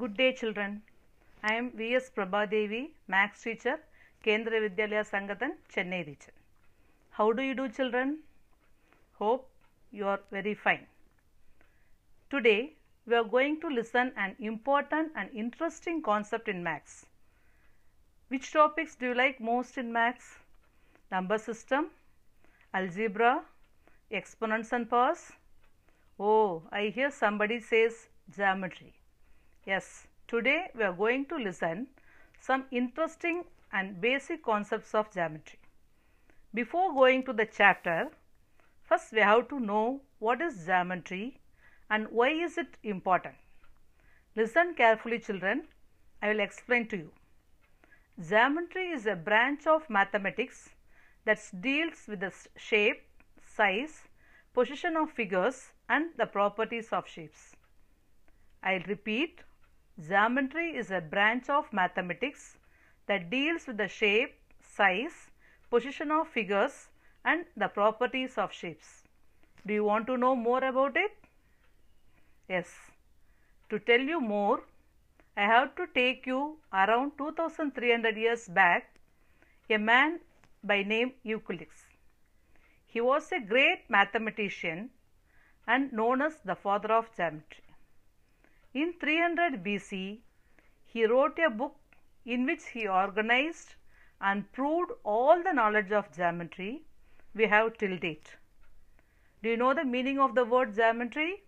Good day children. I am V.S. Prabhadevi, Max teacher, Kendriya Vidyalaya Sangathan, Chennai region. How do you do children? Hope you are very fine. Today we are going to listen an important and interesting concept in maths. Which topics do you like most in maths? Number system, algebra, exponents and powers? Oh, I hear somebody says geometry. Yes, today we are going to listen some interesting and basic concepts of geometry. Before going to the chapter, first we have to know what is geometry and why is it important. Listen carefully children, I will explain to you. Geometry is a branch of mathematics that deals with the shape, size, position of figures and the properties of shapes. I'll repeat, geometry is a branch of mathematics that deals with the shape, size, position of figures and the properties of shapes. Do you want to know more about it? Yes. To tell you more, I have to take you around 2300 years back, a man by name Euclid. He was a great mathematician and known as the father of geometry. In 300 BC, he wrote a book in which he organized and proved all the knowledge of geometry we have till date. Do you know the meaning of the word geometry?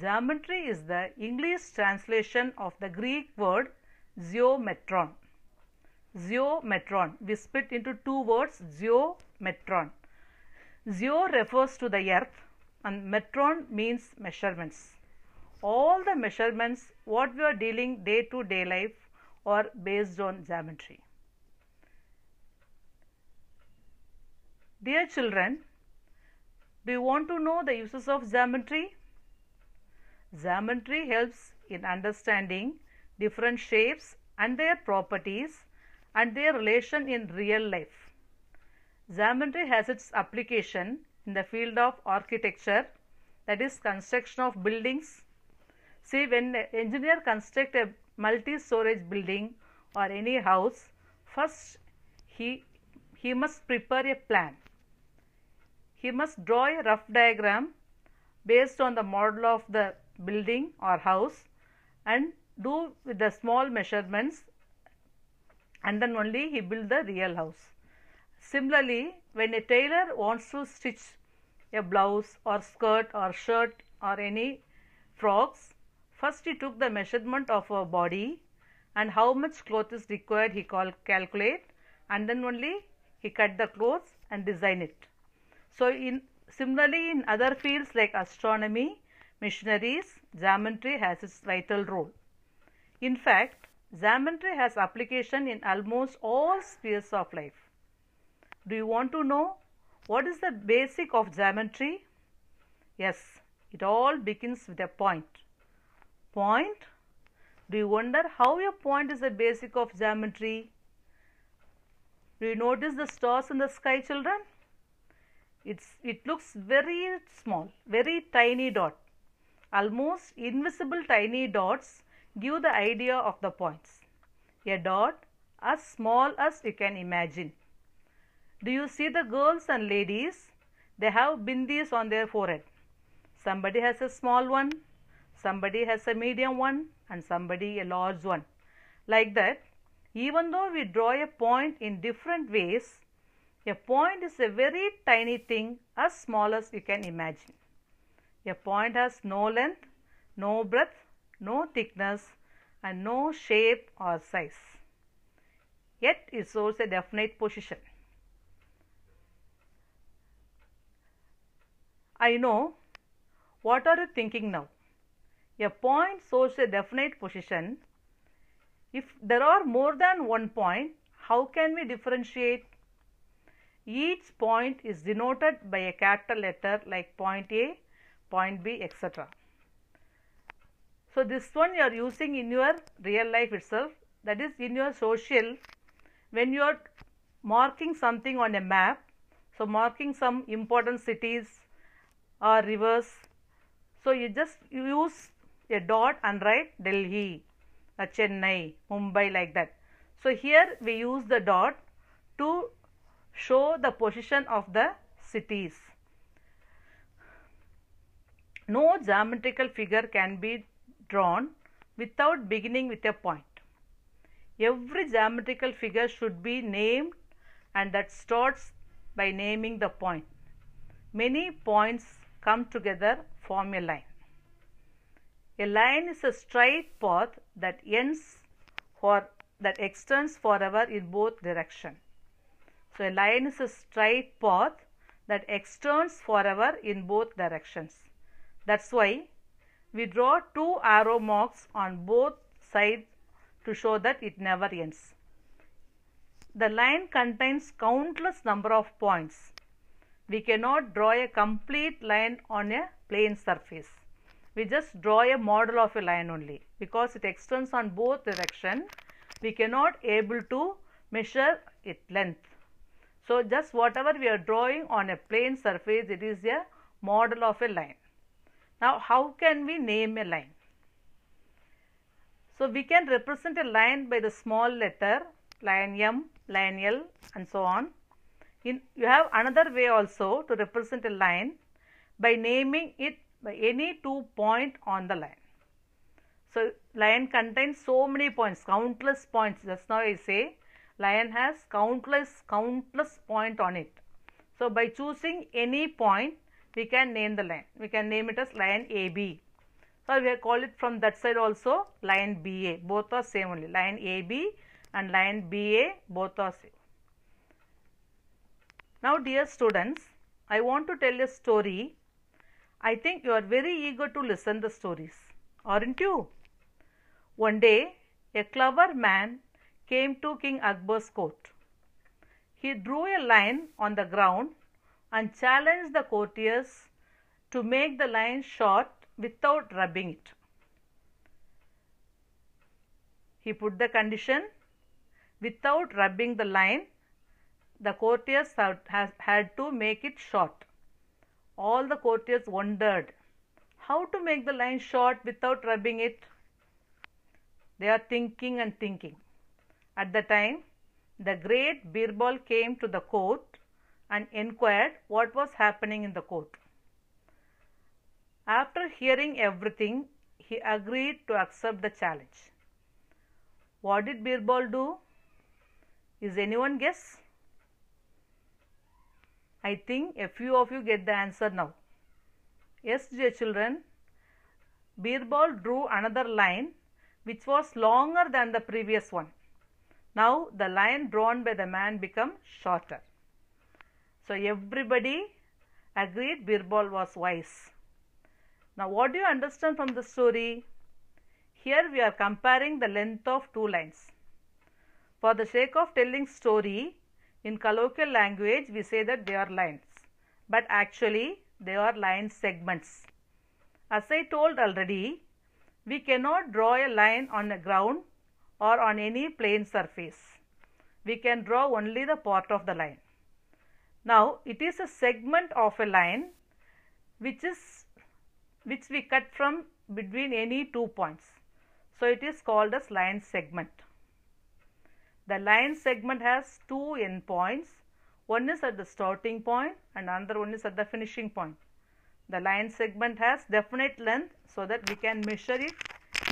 Geometry is the English translation of the Greek word geometron. Geometron. We split into two words geometron. Geo refers to the earth and metron means measurements. All the measurements what we are dealing day to day life are based on geometry. Dear children, do you want to know the uses of geometry? Geometry helps in understanding different shapes and their properties and their relation in real life. Geometry has its application in the field of architecture that is construction of buildings. See when engineer construct a multi-storage building or any house, first he, he must prepare a plan. He must draw a rough diagram based on the model of the building or house and do with the small measurements and then only he build the real house. Similarly, when a tailor wants to stitch a blouse or skirt or shirt or any frocks, first he took the measurement of a body and how much cloth is required he call, calculate and then only he cut the clothes and design it. So, in similarly in other fields like astronomy, missionaries, geometry has its vital role. In fact, geometry has application in almost all spheres of life. Do you want to know what is the basic of geometry? Yes, it all begins with a point. Point? Do you wonder how a point is the basic of geometry? Do you notice the stars in the sky children? It's, it looks very small, very tiny dot. Almost invisible tiny dots give the idea of the points. A dot as small as you can imagine. Do you see the girls and ladies? They have bindis on their forehead. Somebody has a small one, somebody has a medium one and somebody a large one. Like that, even though we draw a point in different ways, a point is a very tiny thing as small as you can imagine. A point has no length, no breadth, no thickness and no shape or size. Yet it shows a definite position. I know what are you thinking now? A point shows a definite position. If there are more than one point, how can we differentiate? Each point is denoted by a capital letter like point A, point B, etc. So, this one you are using in your real life itself that is in your social when you are marking something on a map. So, marking some important cities or rivers. So, you just use a dot and write Delhi, a Chennai, Mumbai like that. So here we use the dot to show the position of the cities. No geometrical figure can be drawn without beginning with a point. Every geometrical figure should be named and that starts by naming the point. Many points come together form a line. A line is a straight path that ends for that extends forever in both directions. So a line is a straight path that extends forever in both directions. That's why we draw two arrow marks on both sides to show that it never ends. The line contains countless number of points. We cannot draw a complete line on a plane surface. We just draw a model of a line only because it extends on both direction. We cannot able to measure its length. So just whatever we are drawing on a plane surface, it is a model of a line. Now how can we name a line? So we can represent a line by the small letter line M, line L and so on. In, you have another way also to represent a line by naming it by any two point on the line. So line contains so many points, countless points. Just now I say line has countless, countless point on it. So by choosing any point, we can name the line. We can name it as line AB. So we call it from that side also line BA. Both are same only. Line AB and line BA both are same. Now dear students, I want to tell a story. I think you are very eager to listen the stories, aren't you? One day, a clever man came to King Akbar's court. He drew a line on the ground and challenged the courtiers to make the line short without rubbing it. He put the condition without rubbing the line, the courtiers had, had to make it short. All the courtiers wondered how to make the line short without rubbing it. They are thinking and thinking. At the time, the great Birbal came to the court and inquired what was happening in the court. After hearing everything, he agreed to accept the challenge. What did Birbal do? Is anyone guess? I think a few of you get the answer now. Yes, dear children, Birbal drew another line which was longer than the previous one. Now the line drawn by the man became shorter. So everybody agreed Birbal was wise. Now what do you understand from the story? Here we are comparing the length of two lines. For the sake of telling story, in colloquial language we say that they are lines. But actually they are line segments. As I told already, we cannot draw a line on the ground or on any plane surface. We can draw only the part of the line. Now it is a segment of a line which is which we cut from between any two points. So it is called as line segment. The line segment has two endpoints. One is at the starting point and another one is at the finishing point. The line segment has definite length so that we can measure it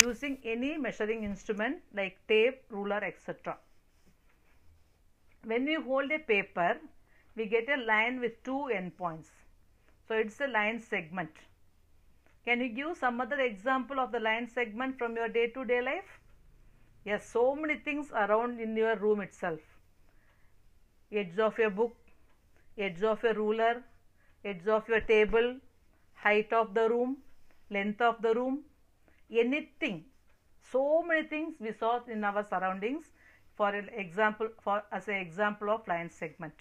using any measuring instrument like tape, ruler, etc. When we hold a paper, we get a line with two endpoints. So it's a line segment. Can you give some other example of the line segment from your day-to-day -day life? Yes, so many things around in your room itself. Edge of your book, edge of your ruler, edge of your table, height of the room, length of the room, anything. So many things we saw in our surroundings for an example for as an example of line segment.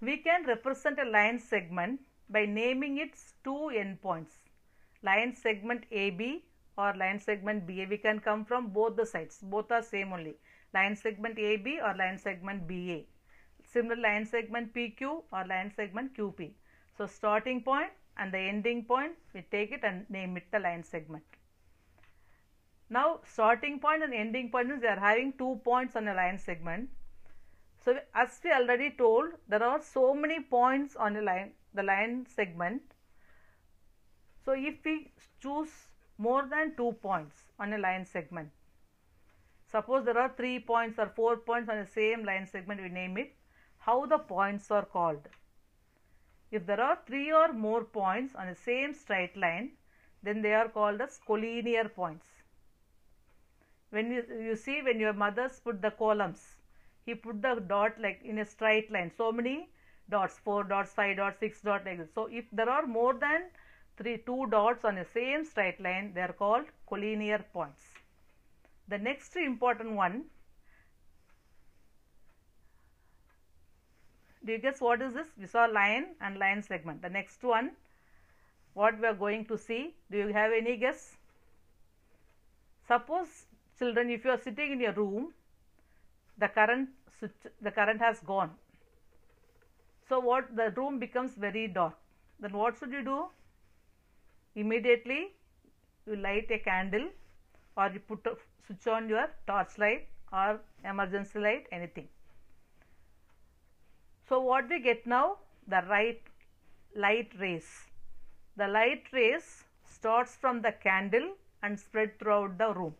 We can represent a line segment by naming its two endpoints. Line segment AB or line segment BA. We can come from both the sides. Both are same only. Line segment AB or line segment BA. Similar line segment PQ or line segment QP. So starting point and the ending point we take it and name it the line segment. Now starting point and ending point means they are having two points on a line segment. So as we already told there are so many points on a line the line segment. So if we choose more than two points on a line segment suppose there are three points or four points on the same line segment we name it how the points are called. If there are three or more points on the same straight line then they are called as collinear points. When you, you see when your mothers put the kolams he put the dot like in a straight line so many dots 4 dots 5 dots 6 dots like this. So if there are more than three two dots on a same straight line they are called collinear points. The next important one do you guess what is this? We saw line and line segment. The next one what we are going to see do you have any guess? Suppose children if you are sitting in your room the current switch the current has gone. So what the room becomes very dark. Then what should you do? Immediately you light a candle or you put a switch on your torch light or emergency light anything. So what we get now? The right light rays. The light rays starts from the candle and spread throughout the room.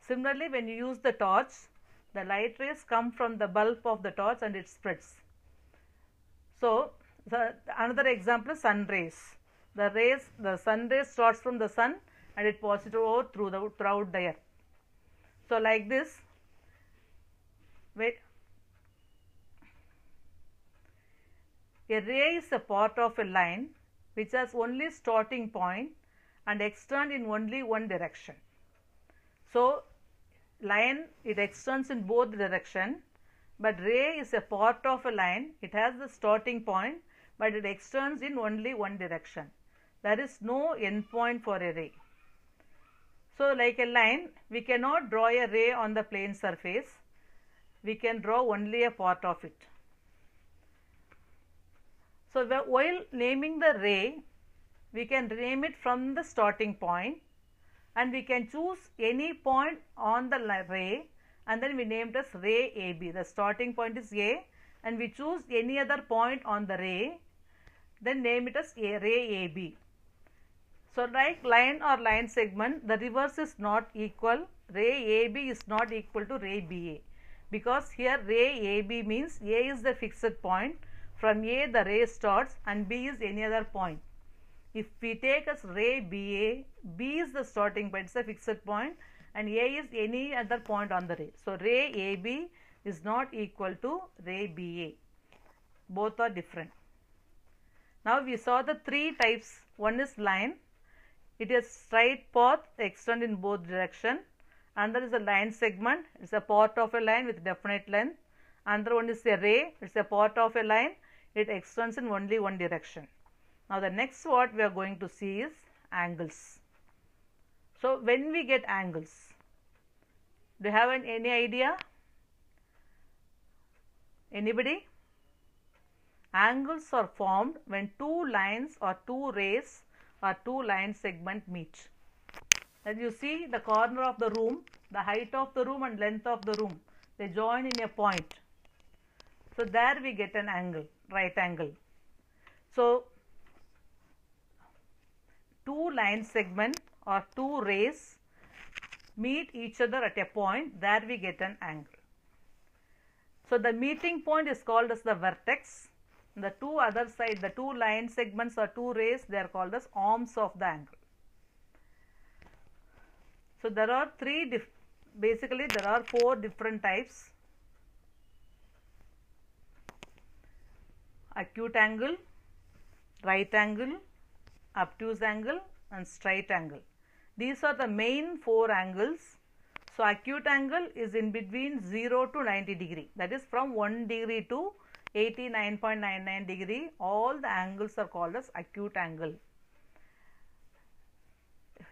Similarly, when you use the torch, the light rays come from the bulb of the torch and it spreads. So, the, another example is sun rays. The rays, the sun rays starts from the sun and it passes over through the throughout the air. So, like this, wait. A ray is a part of a line which has only starting point and extend in only one direction. So, line it extends in both direction but ray is a part of a line it has the starting point but it extends in only one direction there is no end point for a ray so like a line we cannot draw a ray on the plane surface we can draw only a part of it so while naming the ray we can name it from the starting point and we can choose any point on the ray and then we named as ray AB. The starting point is A and we choose any other point on the ray then name it as ray AB. So like line or line segment the reverse is not equal ray AB is not equal to ray BA because here ray AB means A is the fixed point from A the ray starts and B is any other point. If we take as ray BA, B is the starting point, it's a fixed point and A is any other point on the ray. So, ray AB is not equal to ray BA. Both are different. Now, we saw the three types. One is line. It is straight path extend in both direction. Another is a line segment. It's a part of a line with definite length. Another one is a ray. It's a part of a line. It extends in only one direction. Now, the next what we are going to see is angles. So, when we get angles, do you have an, any idea? Anybody? Angles are formed when two lines or two rays or two line segment meet. As you see the corner of the room, the height of the room and length of the room, they join in a point. So, there we get an angle, right angle. So, two line segment or two rays meet each other at a point, there we get an angle. So, the meeting point is called as the vertex. The two other side, the two line segments or two rays, they are called as arms of the angle. So, there are three, basically there are four different types. Acute angle, right angle, obtuse angle and straight angle. These are the main four angles. So, acute angle is in between 0 to 90 degree that is from 1 degree to 89.99 degree all the angles are called as acute angle.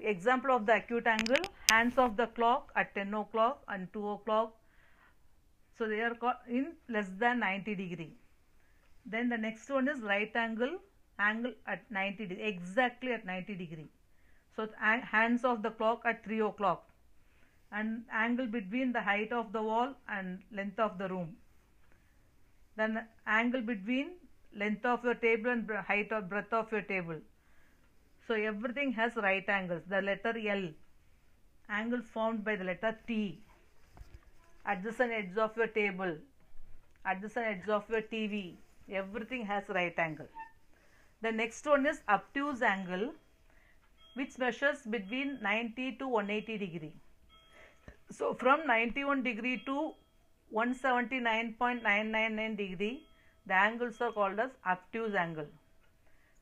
Example of the acute angle hands of the clock at 10 o'clock and 2 o'clock. So, they are in less than 90 degree. Then the next one is right angle angle at 90 degree, exactly at 90 degree. So hands of the clock at 3 o'clock and angle between the height of the wall and length of the room. Then angle between length of your table and height or breadth of your table. So everything has right angles. The letter L, angle formed by the letter T, adjacent edge of your table, adjacent edge of your TV, everything has right angle. The next one is obtuse angle which measures between 90 to 180 degree. So from 91 degree to 179.999 degree the angles are called as obtuse angle.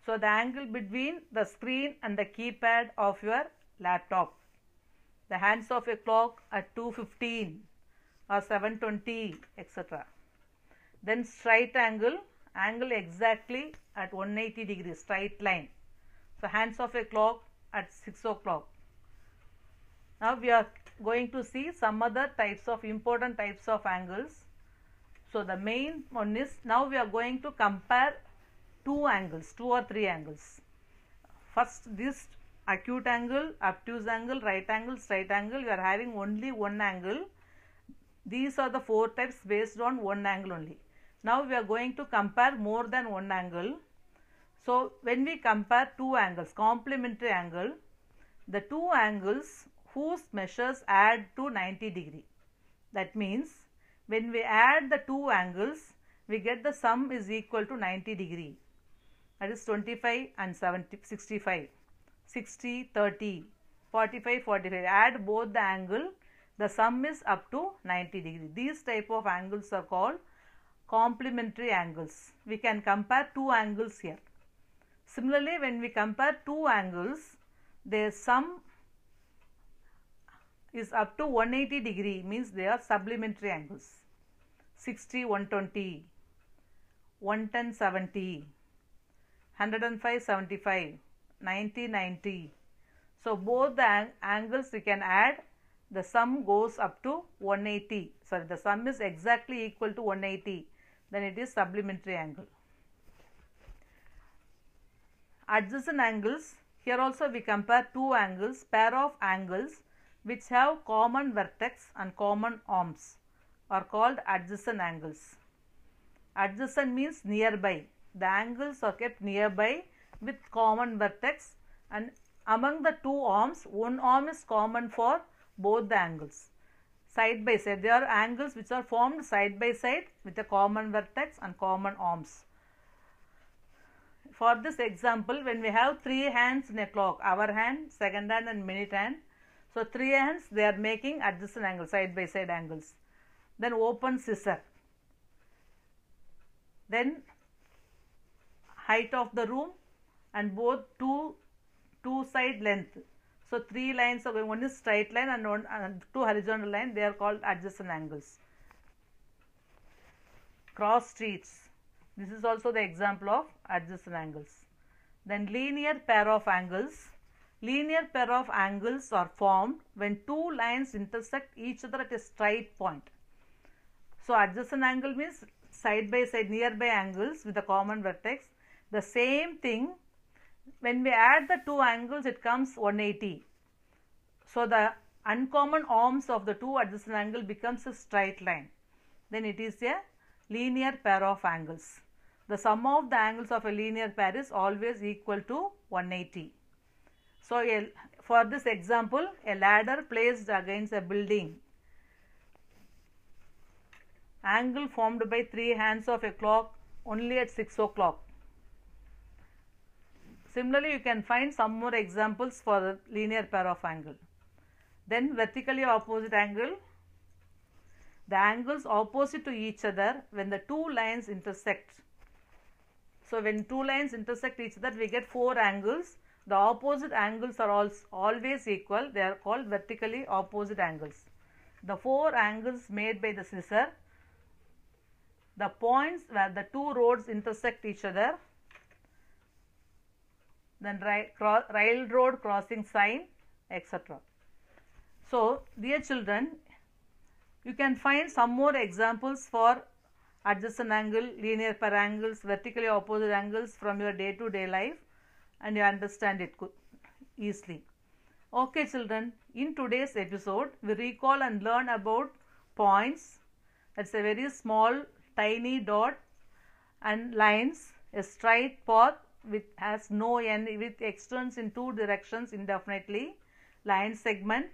So the angle between the screen and the keypad of your laptop. The hands of a clock at 215 or 720 etc. Then straight angle, angle exactly at 180 degrees, straight line. So hands of a clock at 6 o'clock. Now we are going to see some other types of important types of angles. So the main one is now we are going to compare two angles, two or three angles. First this acute angle, obtuse angle, right angle, straight angle, you are having only one angle. These are the four types based on one angle only. Now we are going to compare more than one angle. So when we compare two angles, complementary angle, the two angles whose measures add to 90 degree. That means when we add the two angles, we get the sum is equal to 90 degree. That is 25 and 70, 65, 60, 30, 45, 45. Add both the angle, the sum is up to 90 degree. These type of angles are called complementary angles. We can compare two angles here. Similarly, when we compare two angles, their sum is up to 180 degree means they are supplementary angles. 60 120 110 70 105 75 90 90 so both the ang angles we can add the sum goes up to 180 sorry the sum is exactly equal to 180 then it is supplementary angle. Adjacent angles here also we compare two angles pair of angles which have common vertex and common arms are called adjacent angles. Adjacent means nearby. The angles are kept nearby with common vertex and among the two arms, one arm is common for both the angles. Side by side, there are angles which are formed side by side with a common vertex and common arms. For this example, when we have three hands in a clock, hour hand, second hand and minute hand, so three hands they are making adjacent angles, side by side angles. Then open scissor. Then height of the room and both two two side length. So three lines are going. One is straight line and one and two horizontal line. They are called adjacent angles. Cross streets. This is also the example of adjacent angles. Then linear pair of angles Linear pair of angles are formed when two lines intersect each other at a straight point. So adjacent angle means side by side nearby angles with a common vertex. The same thing when we add the two angles it comes 180. So the uncommon arms of the two adjacent angle becomes a straight line. Then it is a linear pair of angles. The sum of the angles of a linear pair is always equal to 180. So, a, for this example, a ladder placed against a building, angle formed by three hands of a clock only at 6 o'clock. Similarly, you can find some more examples for linear pair of angle. Then vertically opposite angle, the angles opposite to each other when the two lines intersect. So, when two lines intersect each other, we get four angles the opposite angles are always equal. They are called vertically opposite angles. The four angles made by the scissor, the points where the two roads intersect each other, then railroad crossing sign, etc. So, dear children, you can find some more examples for adjacent angle, linear parangles, vertically opposite angles from your day to day life and you understand it easily. Okay, children, in today's episode, we recall and learn about points. That's a very small, tiny dot and lines, a straight path which has no end, with extends in two directions indefinitely. Line segment,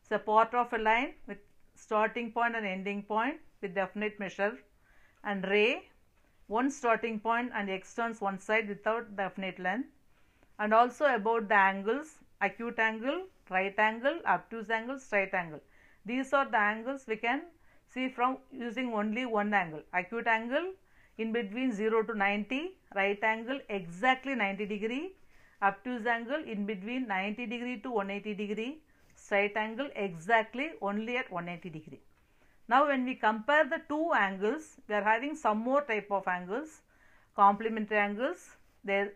it's a part of a line with starting point and ending point with definite measure. And ray, one starting point and extends one side without definite length. And also about the angles, acute angle, right angle, obtuse angle, straight angle. These are the angles we can see from using only one angle. Acute angle in between 0 to 90, right angle exactly 90 degree, obtuse angle in between 90 degree to 180 degree, straight angle exactly only at 180 degree. Now when we compare the two angles, we are having some more type of angles, complementary angles, their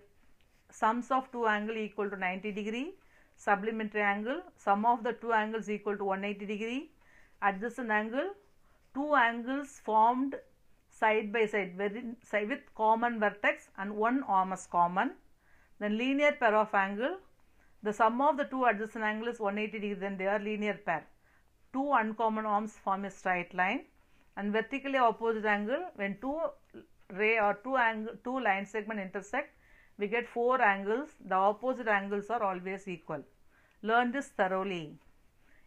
sums of two angle equal to 90 degree, supplementary angle, sum of the two angles equal to 180 degree, adjacent angle, two angles formed side by side with common vertex and one arm is common. Then linear pair of angle, the sum of the two adjacent angles is 180 degree then they are linear pair. Two uncommon arms form a straight line and vertically opposite angle when two ray or two angle two line segment intersect we get four angles the opposite angles are always equal. Learn this thoroughly.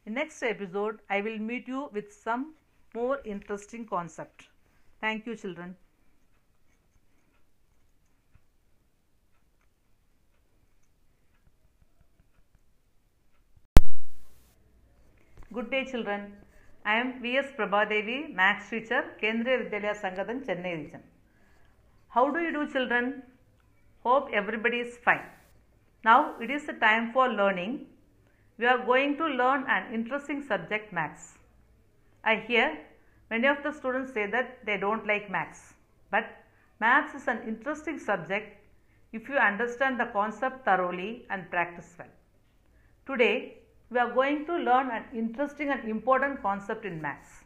In next episode I will meet you with some more interesting concept. Thank you children. Good day children. I am V.S. Prabhadevi, Maths teacher, Kendriya Vidyalaya Sangathan, Chennai region. How do you do children? Hope everybody is fine. Now it is the time for learning. We are going to learn an interesting subject maths. I hear Many of the students say that they don't like maths. But maths is an interesting subject if you understand the concept thoroughly and practice well. Today, we are going to learn an interesting and important concept in maths.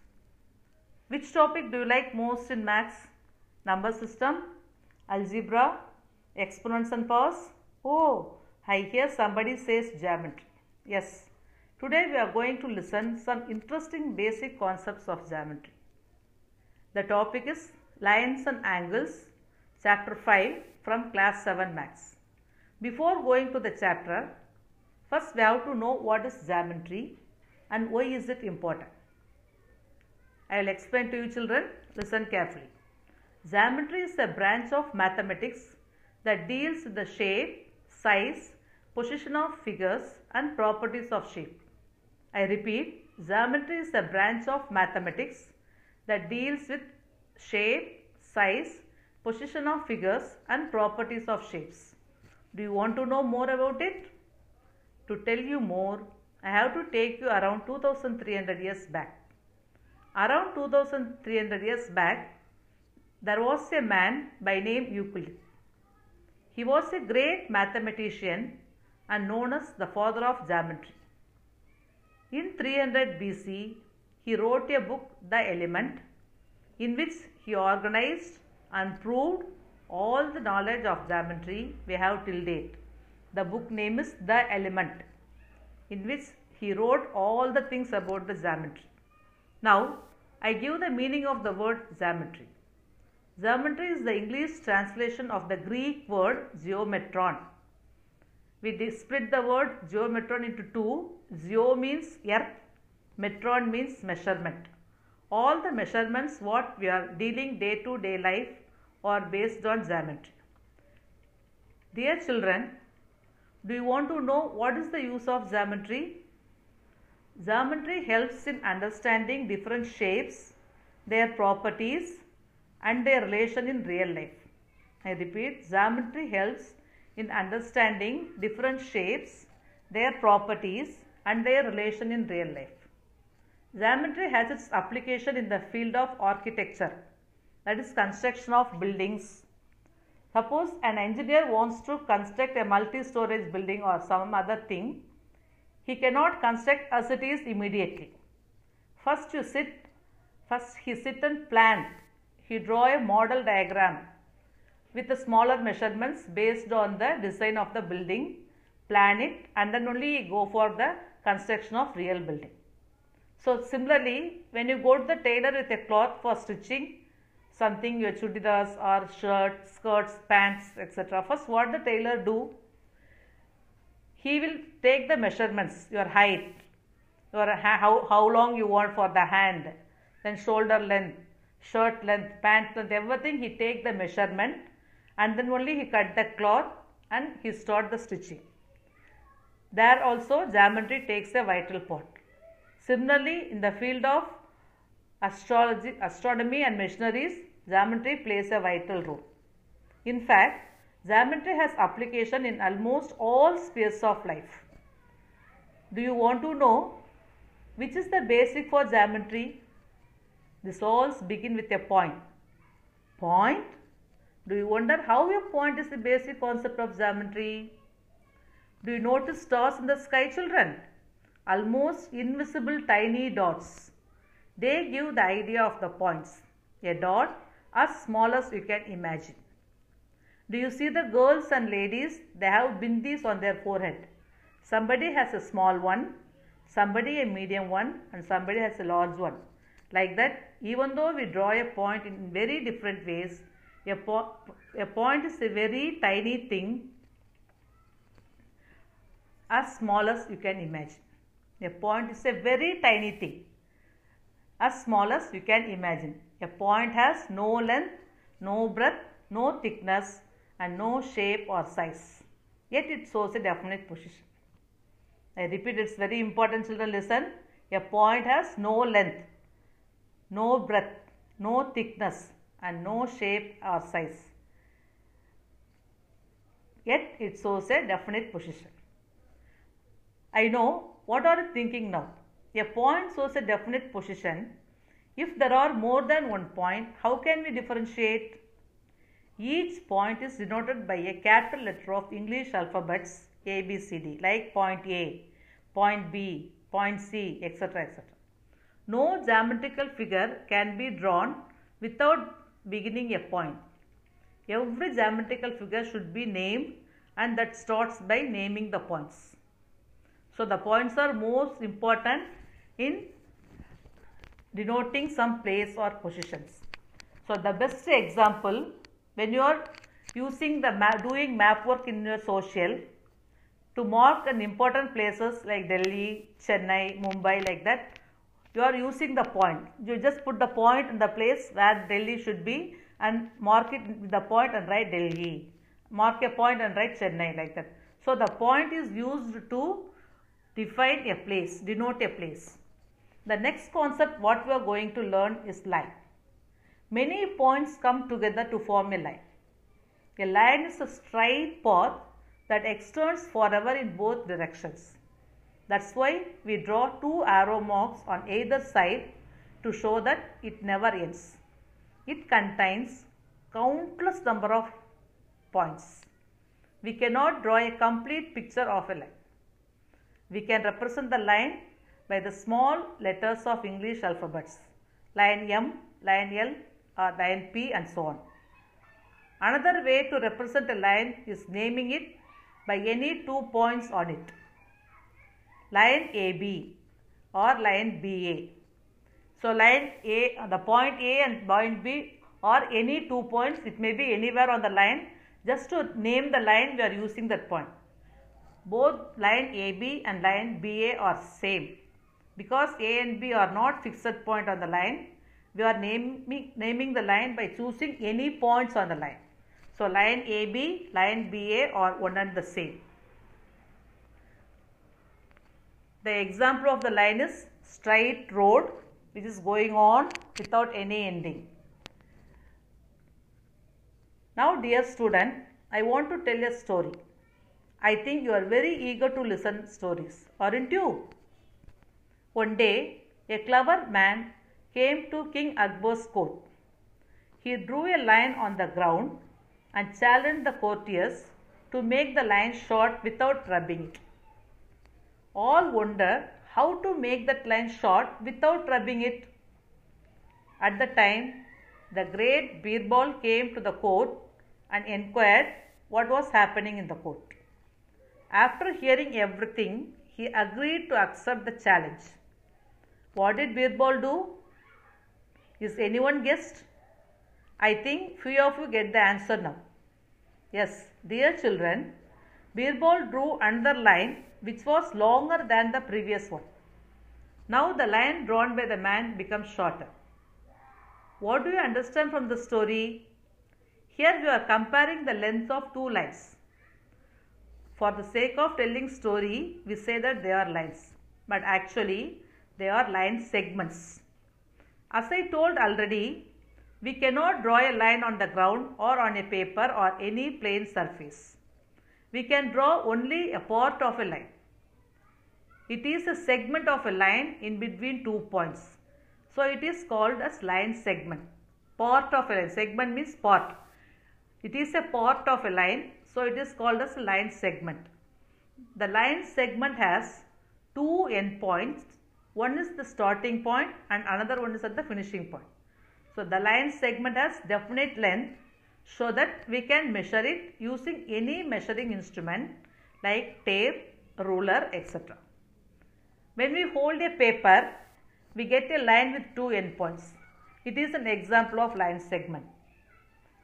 Which topic do you like most in maths? Number system, algebra, exponents and powers? Oh, I hear somebody says geometry. Yes, today we are going to listen some interesting basic concepts of geometry. The topic is Lines and Angles, Chapter 5 from Class 7 Maths. Before going to the chapter, first we have to know what is geometry and why is it important. I will explain to you children, listen carefully. Geometry is a branch of mathematics that deals with the shape, size, position of figures and properties of shape. I repeat, geometry is a branch of mathematics that deals with shape, size, position of figures and properties of shapes. Do you want to know more about it? To tell you more, I have to take you around 2300 years back. Around 2300 years back, there was a man by name Euclid. He was a great mathematician and known as the father of geometry. In 300 BC, he wrote a book, The Element, in which he organized and proved all the knowledge of geometry we have till date. The book name is The Element, in which he wrote all the things about the geometry. Now, I give the meaning of the word geometry. Geometry is the English translation of the Greek word geometron. We split the word geometron into two. Geo means earth Metron means measurement. All the measurements what we are dealing day to day life are based on geometry. Dear children, do you want to know what is the use of geometry? Geometry helps in understanding different shapes, their properties and their relation in real life. I repeat, geometry helps in understanding different shapes, their properties and their relation in real life. Geometry has its application in the field of architecture, that is construction of buildings. Suppose an engineer wants to construct a multi-storage building or some other thing, he cannot construct as it is immediately. First you sit, first he sit and plan. He draw a model diagram with the smaller measurements based on the design of the building, plan it and then only go for the construction of real building. So similarly, when you go to the tailor with a cloth for stitching something your chudidars or shirts, skirts, pants, etc. First what the tailor do? He will take the measurements, your height, your how, how long you want for the hand, then shoulder length, shirt length, pant length, everything he take the measurement and then only he cut the cloth and he start the stitching. There also geometry takes a vital part. Similarly, in the field of astrology, astronomy and missionaries, geometry plays a vital role. In fact, geometry has application in almost all spheres of life. Do you want to know which is the basic for geometry? This all begin with a point. Point? Do you wonder how a point is the basic concept of geometry? Do you notice stars in the sky children? Almost invisible tiny dots. They give the idea of the points. A dot as small as you can imagine. Do you see the girls and ladies? They have bindis on their forehead. Somebody has a small one, somebody a medium one and somebody has a large one. Like that, even though we draw a point in very different ways, a, po a point is a very tiny thing as small as you can imagine. A point is a very tiny thing as small as you can imagine. A point has no length, no breadth, no thickness and no shape or size. Yet it shows a definite position. I repeat it's very important children listen. A point has no length, no breadth, no thickness and no shape or size. Yet it shows a definite position. I know what are you thinking now? A point shows a definite position. If there are more than one point, how can we differentiate? Each point is denoted by a capital letter of English alphabets A, B, C, D like point A, point B, point C, etc. etc. No geometrical figure can be drawn without beginning a point. Every geometrical figure should be named and that starts by naming the points. So, the points are most important in denoting some place or positions. So, the best example when you are using the map, doing map work in your social to mark an important places like Delhi, Chennai, Mumbai like that you are using the point. You just put the point in the place where Delhi should be and mark it with the point and write Delhi. Mark a point and write Chennai like that. So, the point is used to define a place, denote a place. The next concept what we are going to learn is line. Many points come together to form a line. A line is a straight path that extends forever in both directions. That's why we draw two arrow marks on either side to show that it never ends. It contains countless number of points. We cannot draw a complete picture of a line. We can represent the line by the small letters of English alphabets, line M, line L, or line P and so on. Another way to represent a line is naming it by any two points on it. Line AB or line BA. So line A, the point A and point B or any two points, it may be anywhere on the line. Just to name the line, we are using that point. Both line AB and line BA are same. Because A and B are not fixed point on the line, we are naming, naming the line by choosing any points on the line. So, line AB, line BA are one and the same. The example of the line is straight road which is going on without any ending. Now dear student, I want to tell a story. I think you are very eager to listen stories, aren't you? One day, a clever man came to King Akbar's court. He drew a line on the ground and challenged the courtiers to make the line short without rubbing it. All wonder how to make that line short without rubbing it. At the time, the great Birbal came to the court and inquired what was happening in the court. After hearing everything, he agreed to accept the challenge. What did Birbal do? Is anyone guessed? I think few of you get the answer now. Yes, dear children, Birbal drew another line which was longer than the previous one. Now the line drawn by the man becomes shorter. What do you understand from the story? Here we are comparing the length of two lines. For the sake of telling story, we say that they are lines, but actually they are line segments. As I told already, we cannot draw a line on the ground or on a paper or any plane surface. We can draw only a part of a line. It is a segment of a line in between two points. So it is called as line segment. Part of a line. Segment means part. It is a part of a line. So it is called as line segment. The line segment has two endpoints. One is the starting point and another one is at the finishing point. So the line segment has definite length so that we can measure it using any measuring instrument like tape, ruler, etc. When we hold a paper, we get a line with two endpoints. It is an example of line segment.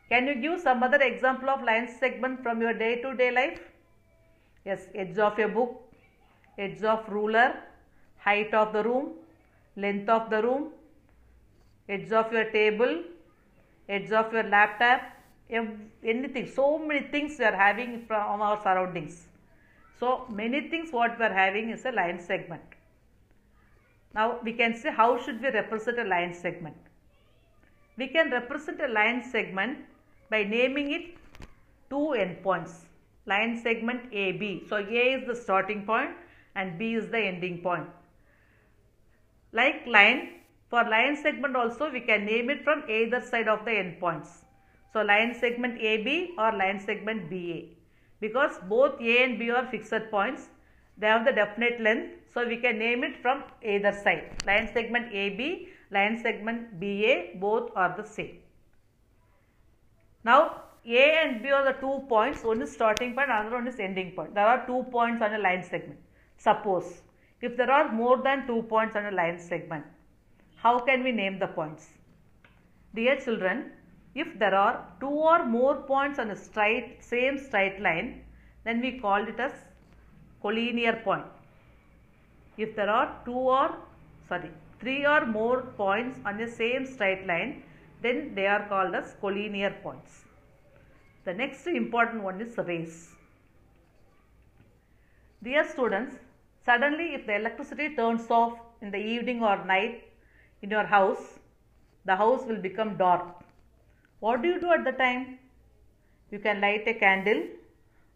Can you give some other example of line segment from your day to day life? Yes, edge of a book, edge of ruler, height of the room, length of the room, edge of your table, edge of your laptop, anything. So many things we are having from our surroundings. So many things what we are having is a line segment. Now we can say how should we represent a line segment. We can represent a line segment by naming it two endpoints. Line segment AB. So A is the starting point and B is the ending point. Like line, for line segment also we can name it from either side of the endpoints. So line segment AB or line segment BA. Because both A and B are fixed points, they have the definite length. So we can name it from either side. Line segment AB, line segment BA, both are the same. Now A and B are the two points, one is starting point, another one is ending point. There are two points on a line segment. Suppose if there are more than two points on a line segment, how can we name the points? Dear children, if there are two or more points on a straight, same straight line, then we call it as collinear point. If there are two or sorry three or more points on the same straight line, then they are called as collinear points. The next important one is rays. Dear students, suddenly if the electricity turns off in the evening or night in your house, the house will become dark. What do you do at the time? You can light a candle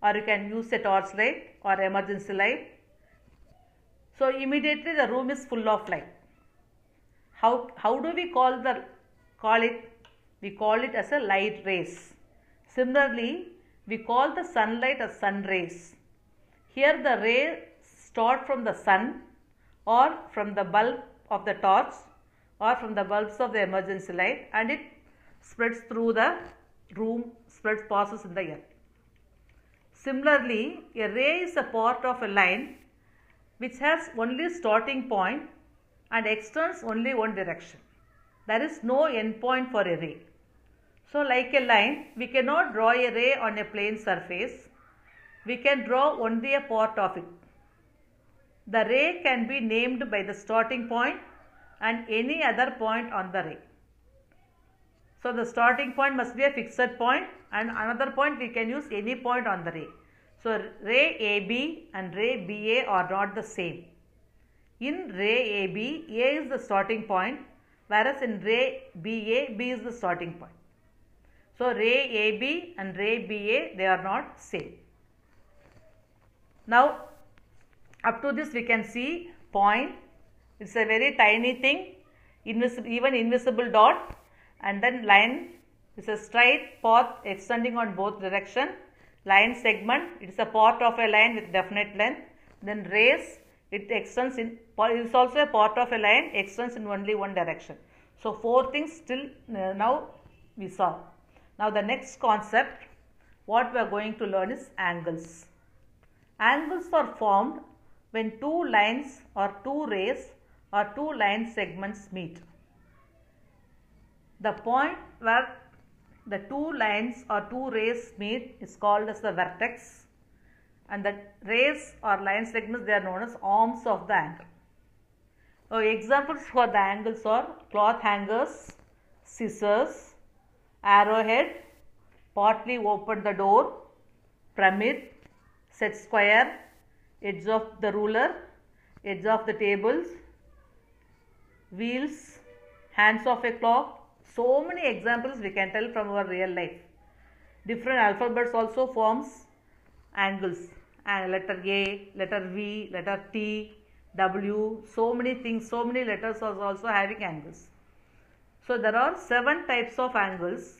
or you can use a torch light or emergency light. So immediately the room is full of light. How, how do we call the call it? We call it as a light rays. Similarly, we call the sunlight as sun rays. Here the rays start from the sun or from the bulb of the torch or from the bulbs of the emergency light and it spreads through the room, spreads passes in the air. Similarly, a ray is a part of a line which has only starting point and extends only one direction. There is no end point for a ray. So like a line, we cannot draw a ray on a plane surface. We can draw only a part of it. The ray can be named by the starting point and any other point on the ray. So the starting point must be a fixed point and another point we can use any point on the ray. So ray AB and ray BA are not the same. In ray AB, A is the starting point whereas in ray BA, B is the starting point. So ray AB and ray BA they are not same. Now up to this we can see point. It's a very tiny thing, invisible, even invisible dot and then line is a straight path extending on both direction. Line segment, it is a part of a line with definite length. Then rays, it extends in, it is also a part of a line, extends in only one direction. So four things still uh, now we saw. Now the next concept what we are going to learn is angles. Angles are formed when two lines or two rays or two line segments meet. The point where the two lines or two rays meet is called as the vertex and the rays or line segments they are known as arms of the angle. So, examples for the angles are cloth hangers, scissors, arrowhead, partly open the door, pyramid, set square, edge of the ruler, edge of the tables, wheels, hands of a clock. So many examples we can tell from our real life. Different alphabets also forms angles. And letter A, letter V, letter T, W, so many things, so many letters are also having angles. So there are seven types of angles.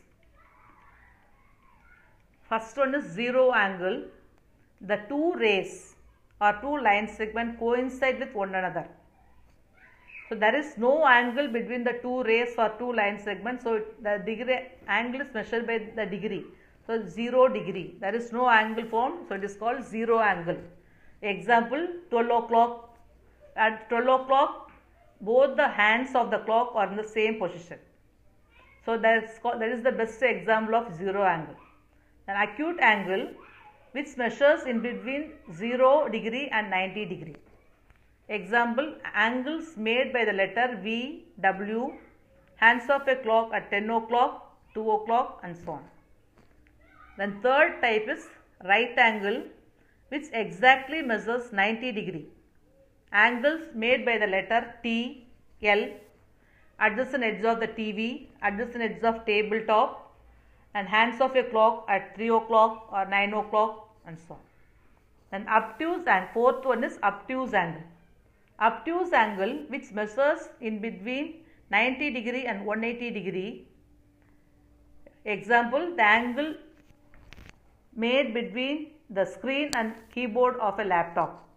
First one is zero angle. The two rays or two line segment coincide with one another. So there is no angle between the two rays or two line segments. So the degree angle is measured by the degree. So 0 degree. There is no angle formed. So it is called 0 angle. Example 12 o'clock. At 12 o'clock both the hands of the clock are in the same position. So that is, that is the best example of 0 angle. An acute angle which measures in between 0 degree and 90 degree. Example angles made by the letter V, W, hands of a clock at 10 o'clock, 2 o'clock and so on. Then third type is right angle which exactly measures 90 degree. Angles made by the letter T, L, adjacent edge of the TV, adjacent edge of tabletop and hands of a clock at 3 o'clock or 9 o'clock and so on. Then obtuse and fourth one is obtuse angle. Obtuse angle which measures in between 90 degree and 180 degree. Example the angle made between the screen and keyboard of a laptop.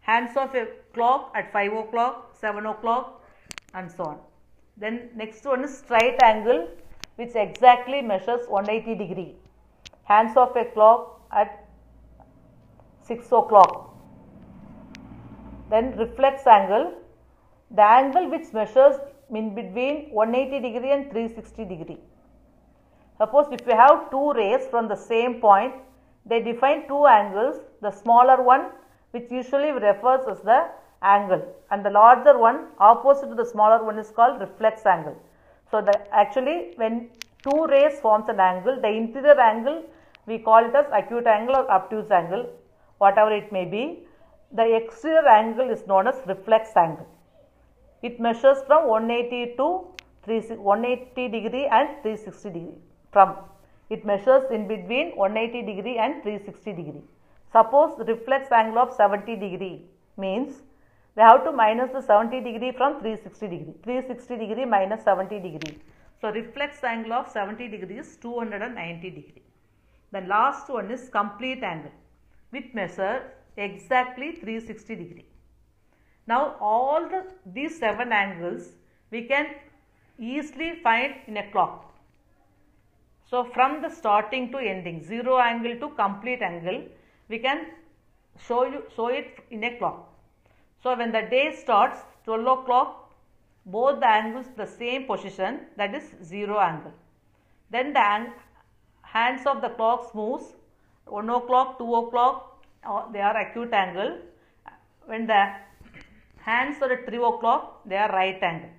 Hands of a clock at 5 o'clock, 7 o'clock and so on. Then next one is straight angle which exactly measures 180 degree. Hands of a clock at 6 o'clock. Then reflex angle, the angle which measures in between 180 degree and 360 degree. Suppose if you have two rays from the same point, they define two angles, the smaller one which usually refers as the angle and the larger one opposite to the smaller one is called reflex angle. So, the actually when two rays forms an angle, the interior angle we call it as acute angle or obtuse angle whatever it may be. The exterior angle is known as reflex angle. It measures from 180 to 180 degree and 360 degree from. It measures in between 180 degree and 360 degree. Suppose reflex angle of 70 degree means we have to minus the 70 degree from 360 degree. 360 degree minus 70 degree. So, reflex angle of 70 degree is 290 degree. The last one is complete angle which measures exactly 360 degree. Now, all the these 7 angles we can easily find in a clock. So, from the starting to ending 0 angle to complete angle we can show you show it in a clock. So, when the day starts 12 o'clock both the angles the same position that is 0 angle. Then the hands of the clocks moves 1 o'clock, 2 o'clock they are acute angle. When the hands are at 3 o'clock they are right angle.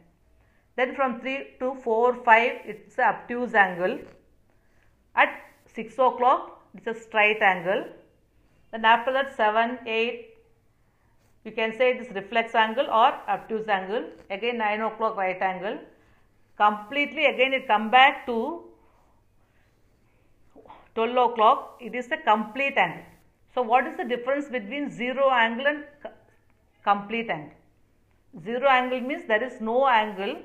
Then from 3 to 4, 5 it's a obtuse angle. At 6 o'clock it's a straight angle. Then after that 7, 8 you can say it is reflex angle or obtuse angle. Again 9 o'clock right angle. Completely again it come back to 12 o'clock it is a complete angle. So what is the difference between 0 angle and complete angle? 0 angle means there is no angle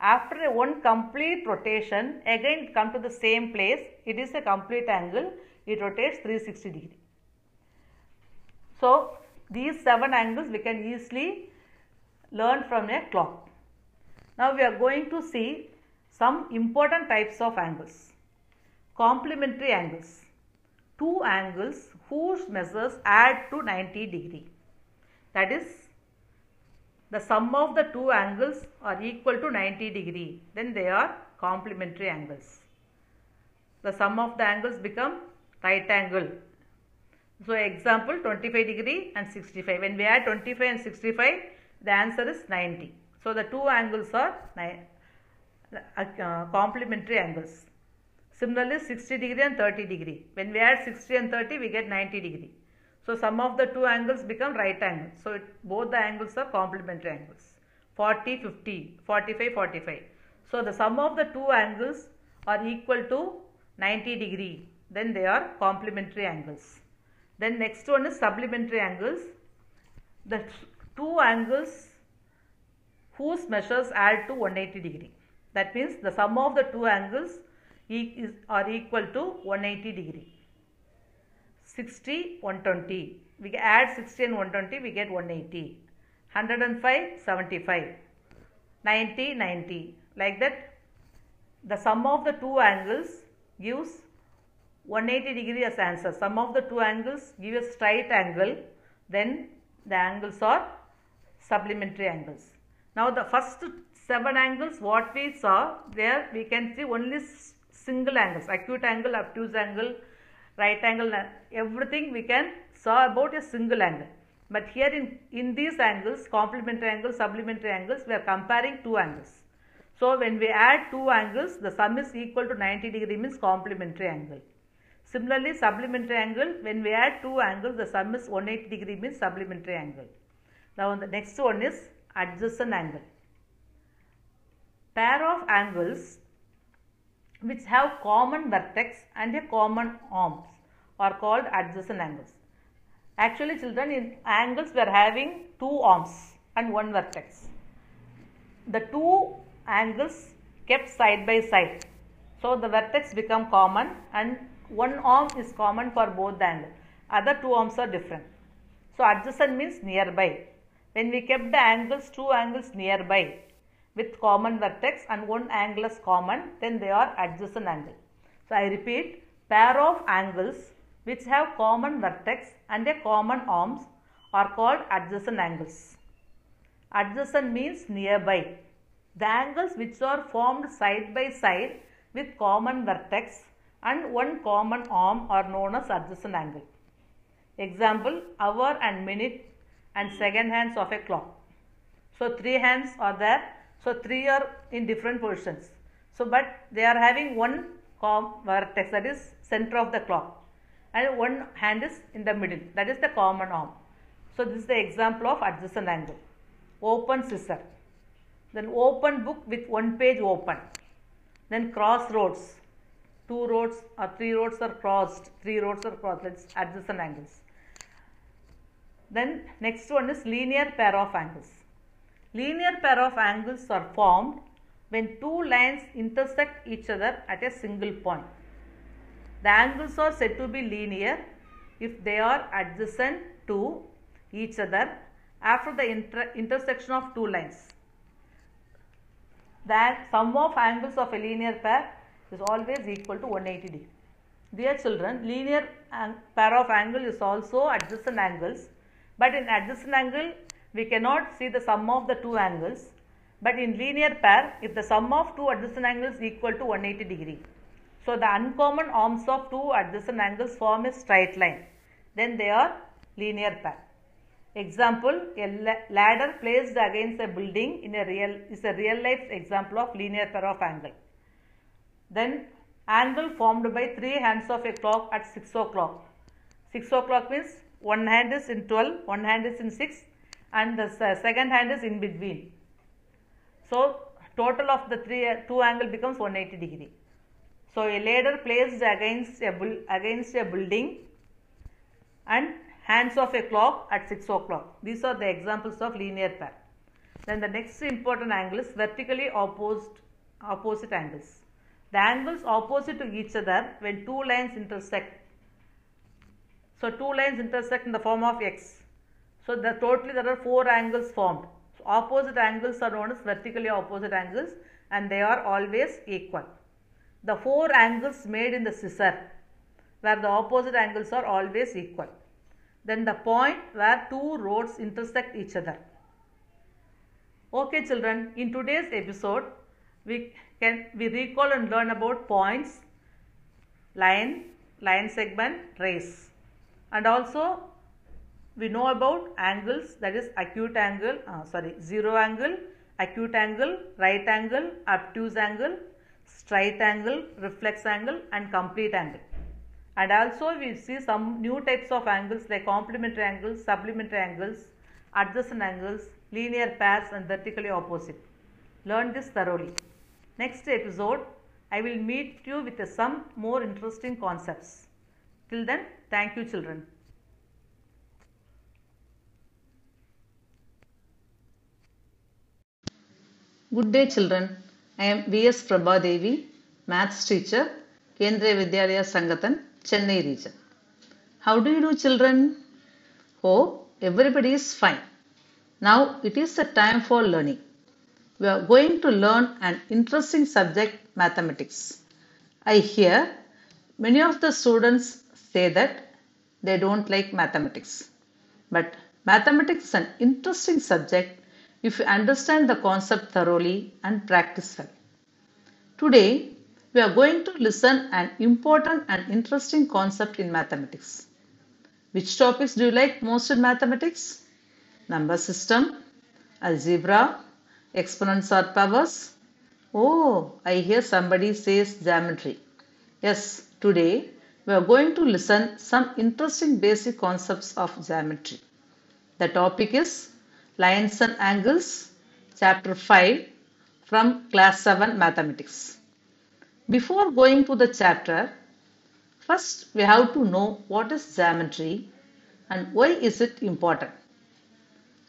after one complete rotation again come to the same place it is a complete angle it rotates 360 degree. So these 7 angles we can easily learn from a clock. Now we are going to see Some important types of angles. Complementary angles. Two angles whose measures add to 90 degree. That is, the sum of the two angles are equal to 90 degree. Then they are complementary angles. The sum of the angles become right angle. So example 25 degree and 65. When we add 25 and 65, the answer is 90. So the two angles are uh, complementary angles. Similarly 60 degree and 30 degree. When we add 60 and 30, we get 90 degree. So sum of the two angles become right angle. So it, both the angles are complementary angles. 40, 50, 45, 45. So the sum of the two angles are equal to 90 degree. Then they are complementary angles. Then next one is supplementary angles. The two angles whose measures add to 180 degree. That means the sum of the two angles is, are equal to 180 degree. 60, 120. We add 60 and 120, we get 180. 105, 75. 90, 90. Like that, the sum of the two angles gives 180 degree as answer. Sum of the two angles give a straight angle. Then the angles are supplementary angles. Now the first seven angles what we saw there we can see only single angles acute angle, obtuse angle, right angle everything we can saw about a single angle. But here in, in these angles complementary angles, supplementary angles we are comparing two angles. So when we add two angles the sum is equal to 90 degree means complementary angle. Similarly supplementary angle when we add two angles the sum is 180 degree means supplementary angle. Now the next one is adjacent angle. Pair of angles which have common vertex and a common arms are called adjacent angles. Actually children in angles we are having two arms and one vertex. The two angles kept side by side. So the vertex become common and one arm is common for both the angles. Other two arms are different. So adjacent means nearby. When we kept the angles, two angles nearby with common vertex and one angle is common, then they are adjacent angle. So I repeat, pair of angles which have common vertex and a common arms are called adjacent angles. Adjacent means nearby. The angles which are formed side by side with common vertex and one common arm are known as adjacent angle. Example, hour and minute and second hands of a clock. So three hands are there. So three are in different positions. So but they are having one vertex that is center of the clock and one hand is in the middle that is the common arm. So this is the example of adjacent angle. Open scissor. Then open book with one page open. Then crossroads. Two roads or three roads are crossed. Three roads are crossed. That's adjacent angles. Then next one is linear pair of angles. Linear pair of angles are formed when two lines intersect each other at a single point. The angles are said to be linear if they are adjacent to each other after the inter intersection of two lines. The sum of angles of a linear pair is always equal to 180 degree. Dear children, linear pair of angle is also adjacent angles but in adjacent angle, we cannot see the sum of the two angles. But in linear pair, if the sum of two adjacent angles is equal to 180 degree. So the uncommon arms of two adjacent angles form a straight line. Then they are linear pair. Example, a ladder placed against a building in a real is a real life example of linear pair of angle. Then angle formed by three hands of a clock at 6 o'clock. 6 o'clock means one hand is in 12, one hand is in 6 and the second hand is in between. So, total of the three two angle becomes 180 degree. So, a ladder placed against a, against a building and hands of a clock at 6 o'clock. These are the examples of linear pair. Then the next important angle is vertically opposed opposite angles. The angles opposite to each other when two lines intersect so two lines intersect in the form of x. So the totally there are four angles formed. So opposite angles are known as vertically opposite angles and they are always equal. The four angles made in the scissor where the opposite angles are always equal. Then the point where two roads intersect each other. Okay children, in today's episode we can we recall and learn about points, line, line segment, rays and also we know about angles that is acute angle, uh, sorry zero angle, acute angle, right angle, obtuse angle, straight angle, reflex angle and complete angle. And also we see some new types of angles like complementary angles, supplementary angles, adjacent angles, linear pairs and vertically opposite. Learn this thoroughly. Next episode, I will meet you with some more interesting concepts. Till then, thank you children. Good day children. I am V.S. Prabha Devi, maths teacher, Kendriya Vidyalaya Sangathan, Chennai region. How do you do children? Hope everybody is fine. Now it is the time for learning. We are going to learn an interesting subject mathematics. I hear many of the students say that they don't like mathematics. But mathematics is an interesting subject if you understand the concept thoroughly and practice well. Today, we are going to listen an important and interesting concept in mathematics. Which topics do you like most in mathematics? Number system, algebra, exponents or powers? Oh, I hear somebody says geometry. Yes, today we are going to listen some interesting basic concepts of geometry. The topic is lines and angles chapter 5 from class 7 mathematics. Before going to the chapter, first we have to know what is geometry and why is it important.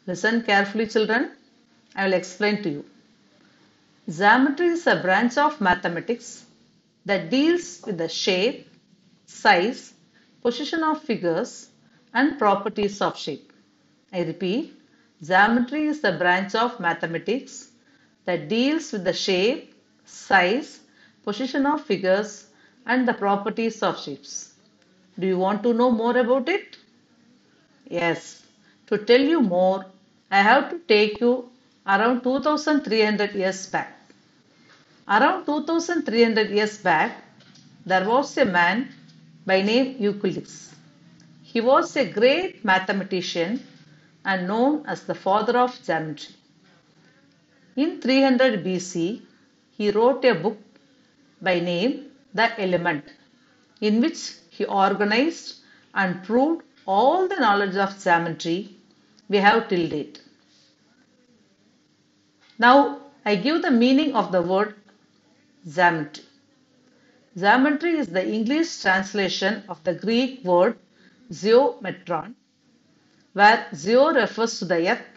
Listen carefully children, I will explain to you. Geometry is a branch of mathematics that deals with the shape, size, position of figures and properties of shape. I repeat, geometry is the branch of mathematics that deals with the shape, size, position of figures and the properties of shapes. Do you want to know more about it? Yes. To tell you more, I have to take you around 2300 years back. Around 2300 years back, there was a man by name Euclid. He was a great mathematician and known as the father of geometry. In 300 BC, he wrote a book by name The Element, in which he organized and proved all the knowledge of geometry we have till date. Now, I give the meaning of the word geometry. Geometry is the English translation of the Greek word geometron, where geo refers to the earth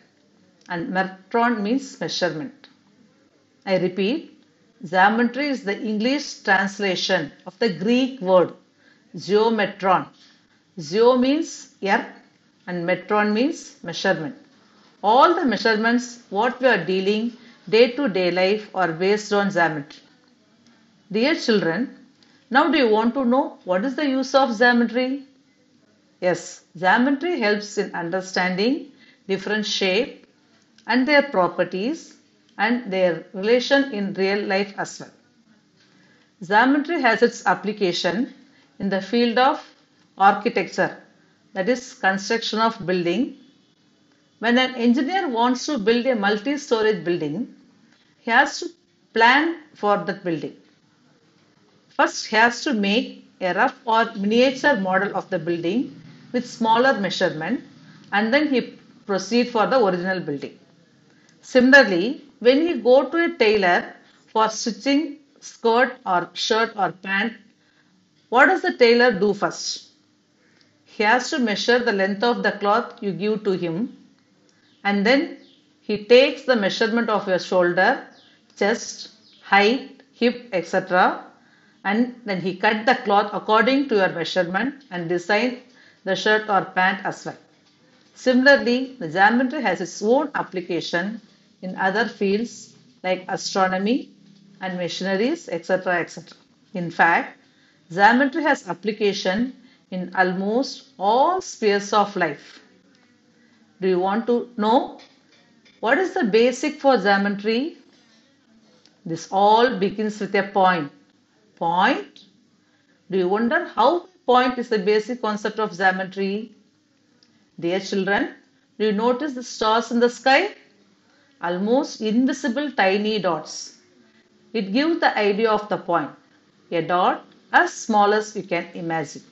and metron means measurement. I repeat, geometry is the English translation of the Greek word geometron. Geo means earth and metron means measurement. All the measurements what we are dealing day to day life are based on geometry. Dear children, now do you want to know what is the use of geometry? Yes, geometry helps in understanding different shape and their properties and their relation in real life as well. Geometry has its application in the field of architecture that is construction of building. When an engineer wants to build a multi-storage building, he has to plan for that building. First, he has to make a rough or miniature model of the building with smaller measurement and then he proceed for the original building. Similarly, when he go to a tailor for stitching skirt or shirt or pant, what does the tailor do first? He has to measure the length of the cloth you give to him and then he takes the measurement of your shoulder, chest, height, hip, etc. and then he cut the cloth according to your measurement and design the shirt or pant as well. Similarly, the geometry has its own application in other fields like astronomy, and machineries, etc. etc. In fact, geometry has application in almost all spheres of life. Do you want to know what is the basic for geometry? This all begins with a point. Point? Do you wonder how point is the basic concept of geometry? Dear children, do you notice the stars in the sky? Almost invisible tiny dots. It gives the idea of the point. A dot as small as you can imagine.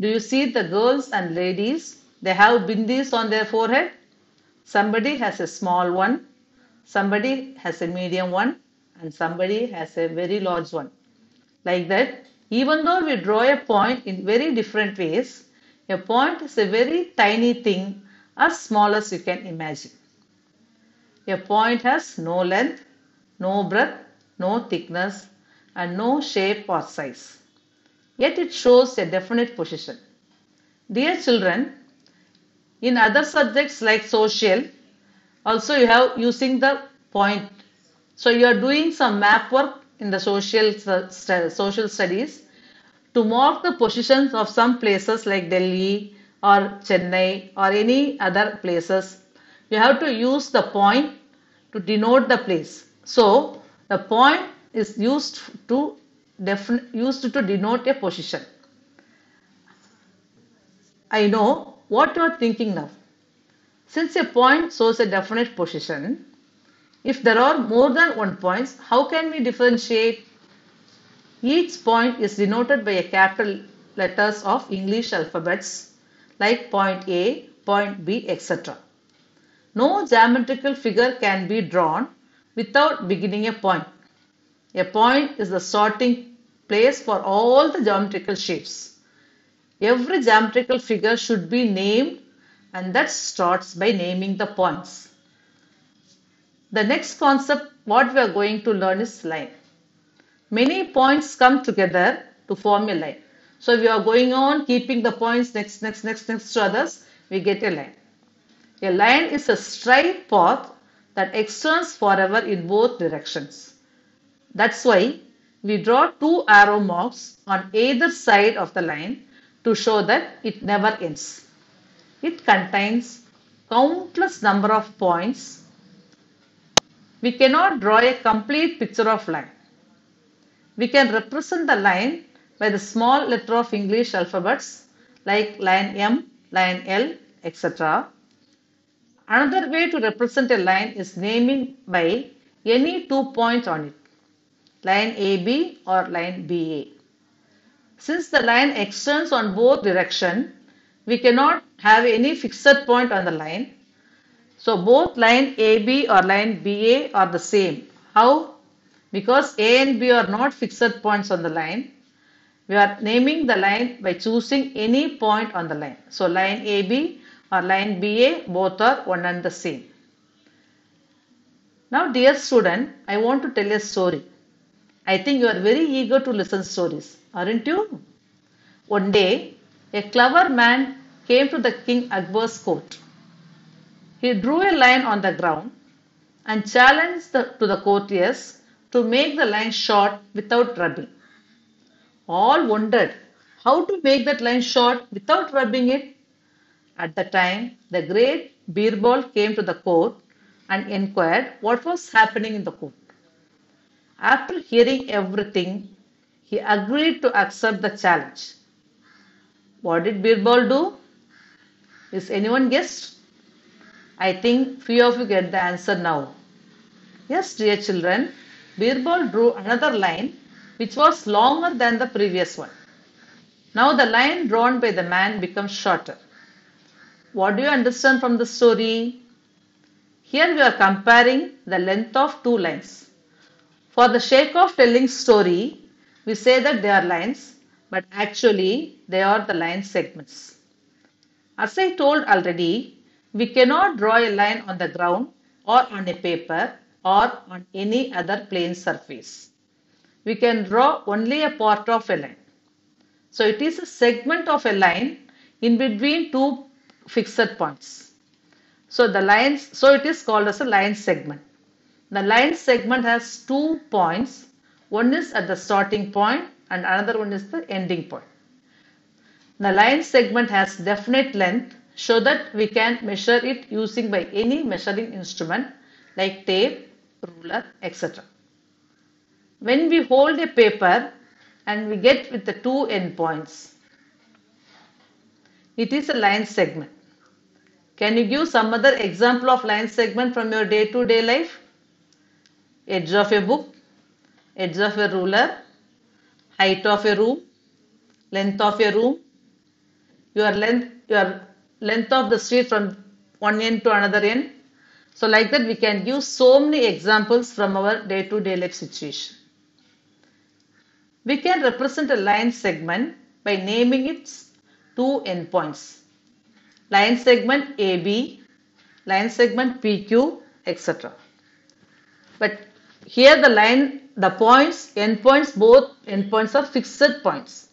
Do you see the girls and ladies? They have bindis on their forehead. Somebody has a small one, somebody has a medium one, and somebody has a very large one. Like that, even though we draw a point in very different ways, a point is a very tiny thing as small as you can imagine. A point has no length, no breadth, no thickness, and no shape or size. Yet it shows a definite position. Dear children, in other subjects like social, also you have using the point. So you are doing some map work in the social, uh, social studies to mark the positions of some places like Delhi or Chennai or any other places. You have to use the point to denote the place. So the point is used to used to denote a position. I know what you are thinking now. Since a point shows a definite position, if there are more than one points, how can we differentiate? Each point is denoted by a capital letters of English alphabets like point A, point B, etc. No geometrical figure can be drawn without beginning a point. A point is the starting place for all the geometrical shapes. Every geometrical figure should be named and that starts by naming the points. The next concept what we are going to learn is line. Many points come together to form a line. So we are going on keeping the points next, next, next, next to others, we get a line. A line is a straight path that extends forever in both directions. That's why we draw two arrow marks on either side of the line to show that it never ends. It contains countless number of points. We cannot draw a complete picture of line. We can represent the line by the small letter of English alphabets like line M, line L, etc. Another way to represent a line is naming by any two points on it, line AB or line BA. Since the line extends on both direction, we cannot have any fixed point on the line. So both line AB or line BA are the same. How? Because A and B are not fixed points on the line. We are naming the line by choosing any point on the line. So line AB or line BA both are one and the same. Now dear student, I want to tell a story. I think you are very eager to listen stories, aren't you? One day, a clever man came to the king Akbar's court. He drew a line on the ground and challenged the, to the courtiers to make the line short without rubbing. All wondered how to make that line short without rubbing it. At the time, the great Birbal came to the court and inquired what was happening in the court. After hearing everything, he agreed to accept the challenge. What did Birbal do? Is anyone guessed? I think few of you get the answer now. Yes, dear children, Birbal drew another line which was longer than the previous one. Now the line drawn by the man becomes shorter. What do you understand from the story? Here we are comparing the length of two lines. For the sake of telling story, we say that they are lines, but actually they are the line segments. As I told already, we cannot draw a line on the ground or on a paper or on any other plane surface. We can draw only a part of a line. So it is a segment of a line in between two fixed points. So the lines, so it is called as a line segment. The line segment has two points. One is at the starting point and another one is the ending point. The line segment has definite length so that we can measure it using by any measuring instrument like tape, ruler, etc. When we hold a paper and we get with the two endpoints, it is a line segment. Can you give some other example of line segment from your day-to-day -day life? Edge of a book, edge of a ruler, height of a room, length of a room, your length, your length of the street from one end to another end. So like that we can give so many examples from our day-to-day -day life situation. We can represent a line segment by naming its two endpoints. Line segment AB, line segment PQ, etc. But here the line, the points, endpoints, both endpoints are fixed points.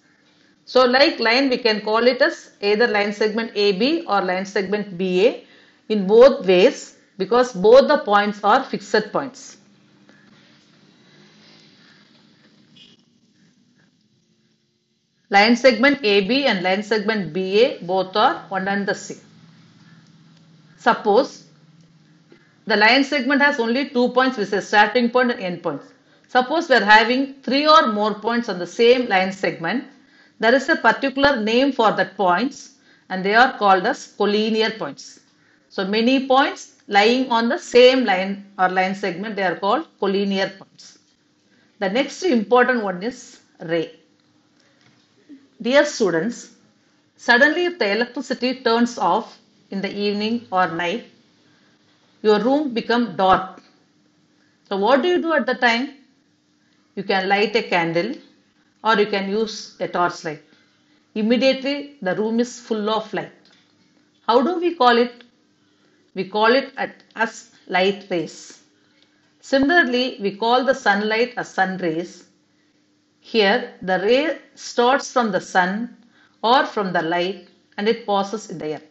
So like line we can call it as either line segment AB or line segment BA in both ways because both the points are fixed points. Line segment AB and line segment BA both are one and the same. Suppose the line segment has only two points which is starting point and end point. Suppose we are having three or more points on the same line segment. There is a particular name for that points and they are called as collinear points. So many points lying on the same line or line segment they are called collinear points. The next important one is ray. Dear students, suddenly if the electricity turns off in the evening or night, your room become dark. So what do you do at the time? You can light a candle or you can use a torchlight. Immediately the room is full of light. How do we call it? We call it as light rays. Similarly, we call the sunlight as sun rays here the ray starts from the sun or from the light and it passes in the air.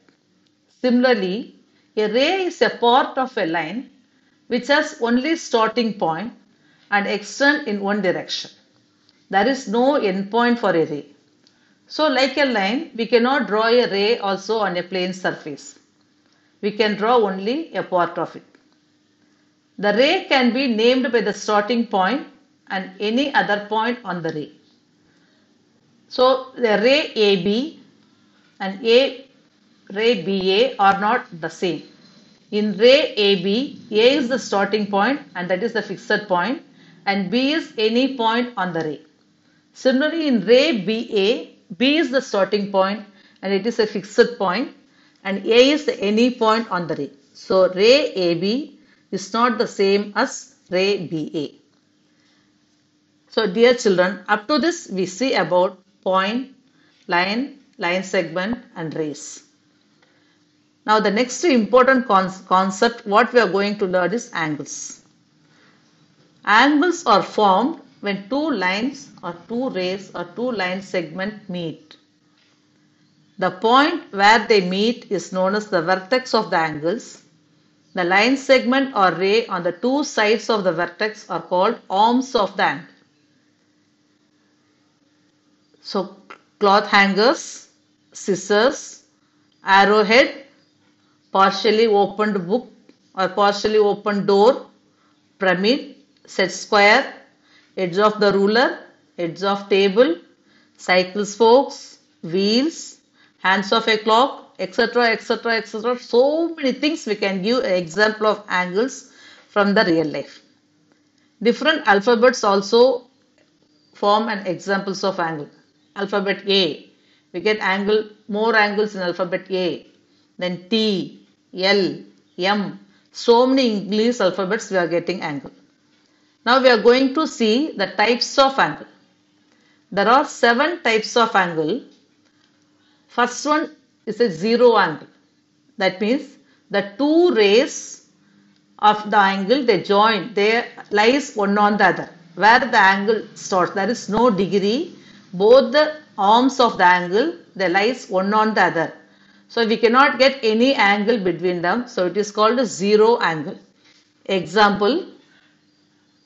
Similarly, a ray is a part of a line which has only starting point and extend in one direction. There is no end point for a ray. So like a line, we cannot draw a ray also on a plane surface. We can draw only a part of it. The ray can be named by the starting point and any other point on the ray. So the ray AB and A ray BA are not the same. In ray AB, A is the starting point and that is the fixed point and B is any point on the ray. Similarly in ray BA, B is the starting point and it is a fixed point and A is any point on the ray. So ray AB is not the same as ray BA. So dear children, up to this we see about point, line, line segment and rays. Now the next important con concept what we are going to learn is angles. Angles are formed when two lines or two rays or two line segment meet. The point where they meet is known as the vertex of the angles. The line segment or ray on the two sides of the vertex are called arms of the angle. So cloth hangers, scissors, arrowhead, partially opened book or partially opened door, pyramid, set square, edge of the ruler, edge of table, cycle spokes, wheels, hands of a clock, etc. etc. etc. So many things we can give an example of angles from the real life. Different alphabets also form an examples of angle alphabet A. We get angle, more angles in alphabet A. Then T, L, M. So many English alphabets we are getting angle. Now we are going to see the types of angle. There are seven types of angle. First one is a zero angle. That means the two rays of the angle they join, they lies one on the other. Where the angle starts, there is no degree both the arms of the angle they lies one on the other. So we cannot get any angle between them. So it is called a zero angle. Example,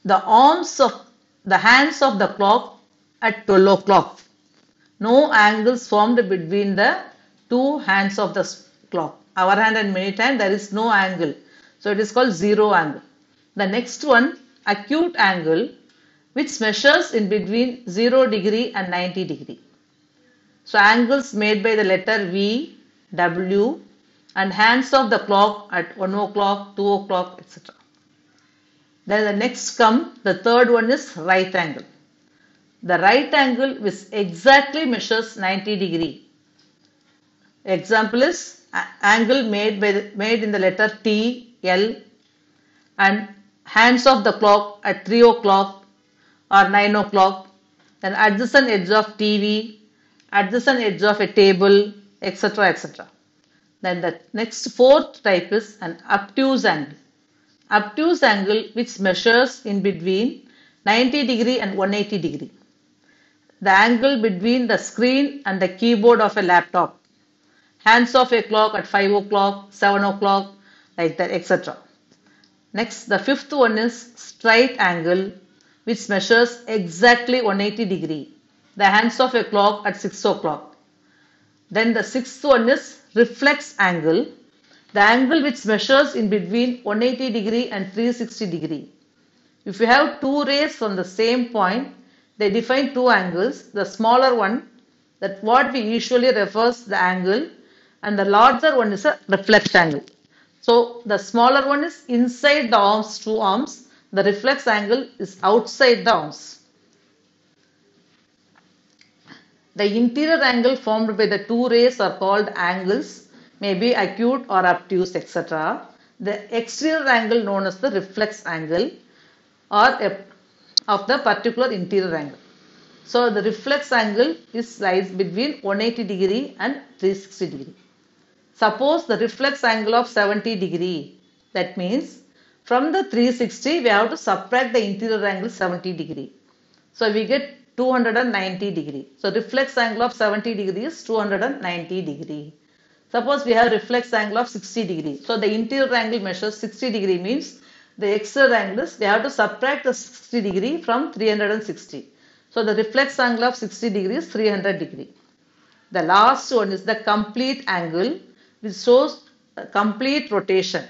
the arms of the hands of the clock at 12 o'clock. No angles formed between the two hands of the clock. Hour hand and minute hand, there is no angle. So it is called zero angle. The next one, acute angle, which measures in between 0 degree and 90 degree. So angles made by the letter V, W and hands of the clock at 1 o'clock, 2 o'clock, etc. Then the next come, the third one is right angle. The right angle which exactly measures 90 degree. Example is angle made by the, made in the letter T, L and hands of the clock at 3 o'clock or 9 o'clock. Then adjacent edge of TV, adjacent edge of a table, etc. etc. Then the next fourth type is an obtuse angle. Obtuse angle which measures in between 90 degree and 180 degree. The angle between the screen and the keyboard of a laptop. Hands of a clock at 5 o'clock, 7 o'clock, like that, etc. Next, the fifth one is straight angle which measures exactly 180 degree. The hands of a clock at 6 o'clock. Then the sixth one is reflex angle, the angle which measures in between 180 degree and 360 degree. If you have two rays from the same point, they define two angles. The smaller one, that what we usually refers the angle, and the larger one is a reflex angle. So the smaller one is inside the arms, two arms. The reflex angle is outside the arms. The interior angle formed by the two rays are called angles, may be acute or obtuse, etc. The exterior angle known as the reflex angle or of the particular interior angle. So the reflex angle is lies between 180 degree and 360 degree. Suppose the reflex angle of 70 degree. That means from the 360 we have to subtract the interior angle 70 degree. So we get 290 degree. So reflex angle of 70 degree is 290 degree. Suppose we have reflex angle of 60 degree. So the interior angle measures 60 degree means the angle is we have to subtract the 60 degree from 360. So the reflex angle of 60 degree is 300 degree. The last one is the complete angle which shows complete rotation.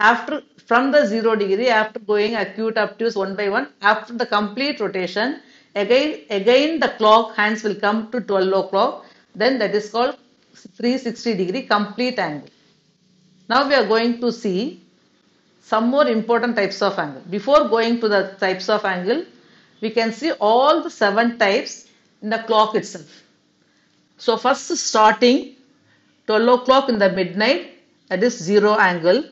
After from the 0 degree after going acute obtuse one by one after the complete rotation again again the clock hands will come to 12 o'clock then that is called 360 degree complete angle. Now we are going to see some more important types of angle. Before going to the types of angle, we can see all the seven types in the clock itself. So first starting 12 o'clock in the midnight, that is zero angle.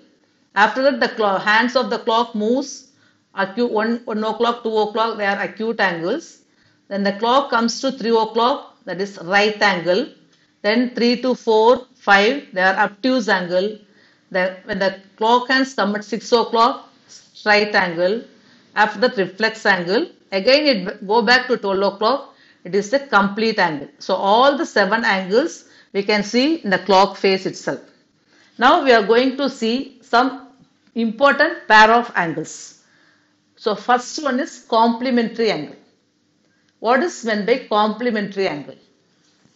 After that, the clock, hands of the clock moves acute 1, 1 o'clock, 2 o'clock, they are acute angles. Then the clock comes to 3 o'clock, that is right angle. Then 3 to 4, 5, they are obtuse angle. The, when the clock hands come at 6 o'clock, right angle. After that, reflex angle. Again, it go back to 12 o'clock, it is the complete angle. So, all the seven angles we can see in the clock face itself. Now, we are going to see some important pair of angles. So, first one is complementary angle. What is meant by complementary angle?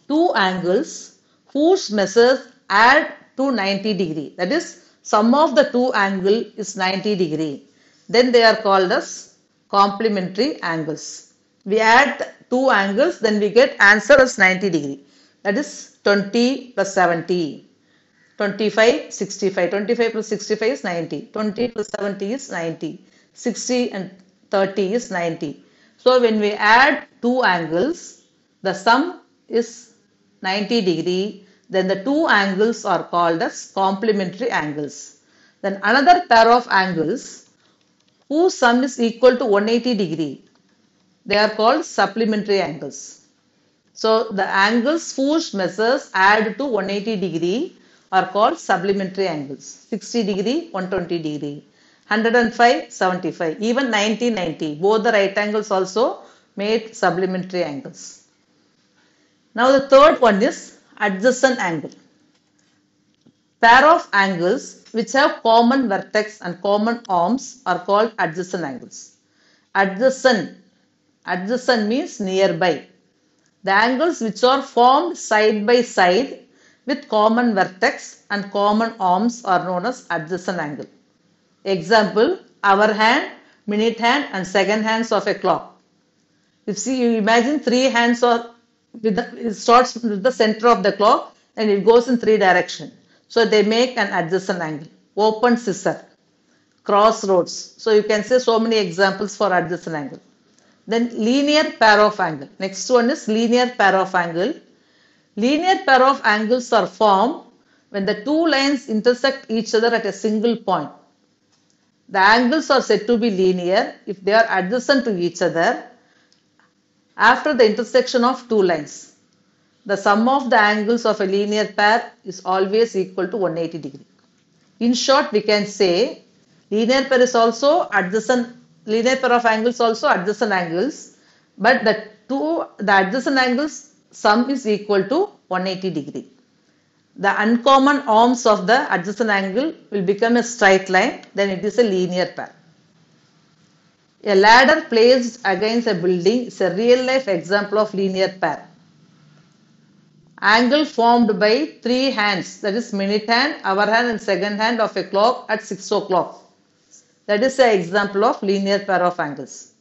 Two angles whose measures add to 90 degree. That is, sum of the two angle is 90 degree. Then they are called as complementary angles. We add two angles, then we get answer as 90 degree. That is 20 plus 70. 25, 65. 25 plus 65 is 90. 20 plus 70 is 90. 60 and 30 is 90. So when we add two angles, the sum is 90 degree. Then the two angles are called as complementary angles. Then another pair of angles whose sum is equal to 180 degree. They are called supplementary angles. So the angles whose measures add to 180 degree are called supplementary angles. 60 degree, 120 degree. 105, 75, even 90, 90. Both the right angles also made supplementary angles. Now the third one is adjacent angle. Pair of angles which have common vertex and common arms are called adjacent angles. adjacent. Adjacent means nearby. The angles which are formed side by side with common vertex and common arms are known as adjacent angle. Example, hour hand, minute hand and second hands of a clock. If see, you imagine three hands are with the, it starts with the center of the clock and it goes in three direction. So they make an adjacent angle. Open scissor, crossroads. So you can say so many examples for adjacent angle. Then linear pair of angle. Next one is linear pair of angle. Linear pair of angles are formed when the two lines intersect each other at a single point. The angles are said to be linear if they are adjacent to each other after the intersection of two lines. The sum of the angles of a linear pair is always equal to 180 degree. In short, we can say linear pair is also adjacent, linear pair of angles also adjacent angles, but the two, the adjacent angles sum is equal to 180 degree. The uncommon arms of the adjacent angle will become a straight line, then it is a linear pair. A ladder placed against a building is a real life example of linear pair. Angle formed by three hands that is minute hand, hour hand and second hand of a clock at 6 o'clock. That is an example of linear pair of angles.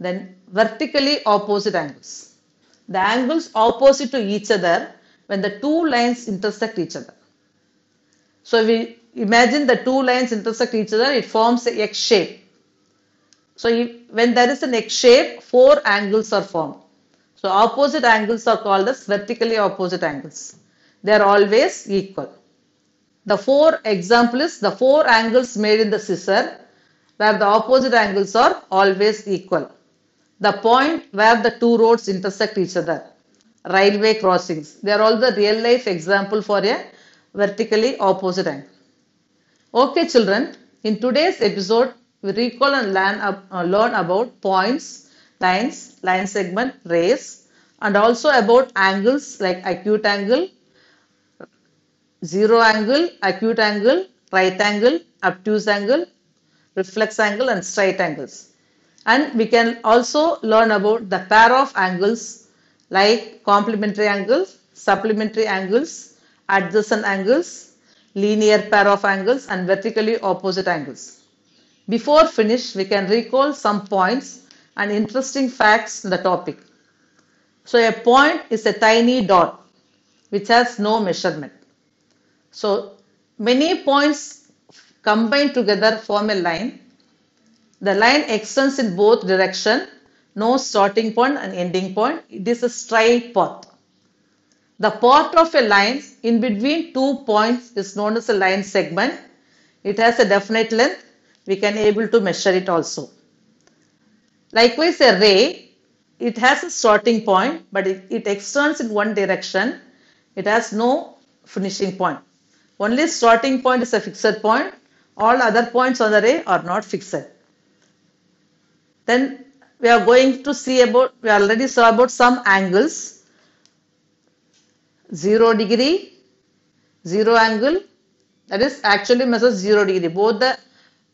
Then vertically opposite angles. The angles opposite to each other when the two lines intersect each other. So we imagine the two lines intersect each other, it forms a X shape. So if, when there is an X shape, four angles are formed. So opposite angles are called as vertically opposite angles. They are always equal. The four example is the four angles made in the scissor where the opposite angles are always equal. The point where the two roads intersect each other. Railway crossings. They are all the real life example for a vertically opposite angle. Okay children, in today's episode we recall and learn, uh, learn about points, lines, line segment, rays and also about angles like acute angle, zero angle, acute angle, right angle, obtuse angle, reflex angle and straight angles. And we can also learn about the pair of angles like complementary angles, supplementary angles, adjacent angles, linear pair of angles and vertically opposite angles. Before finish, we can recall some points and interesting facts in the topic. So a point is a tiny dot which has no measurement. So many points combined together form a line. The line extends in both direction, no starting point and ending point. It is a straight path. The path of a line in between two points is known as a line segment. It has a definite length. We can able to measure it also. Likewise, a ray, it has a starting point, but it, it extends in one direction. It has no finishing point. Only starting point is a fixed point. All other points on the ray are not fixed. Then we are going to see about, we already saw about some angles. 0 degree, 0 angle, that is actually measures 0 degree. Both the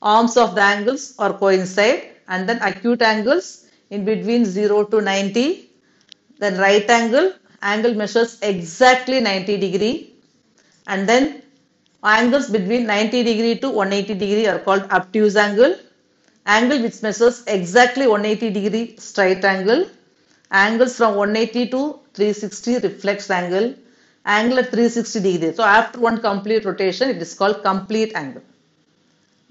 arms of the angles are coincide and then acute angles in between 0 to 90. Then right angle, angle measures exactly 90 degree and then angles between 90 degree to 180 degree are called obtuse angle. Angle which measures exactly 180 degree straight angle. Angles from 180 to 360 reflex angle. Angle at 360 degree. So after one complete rotation it is called complete angle.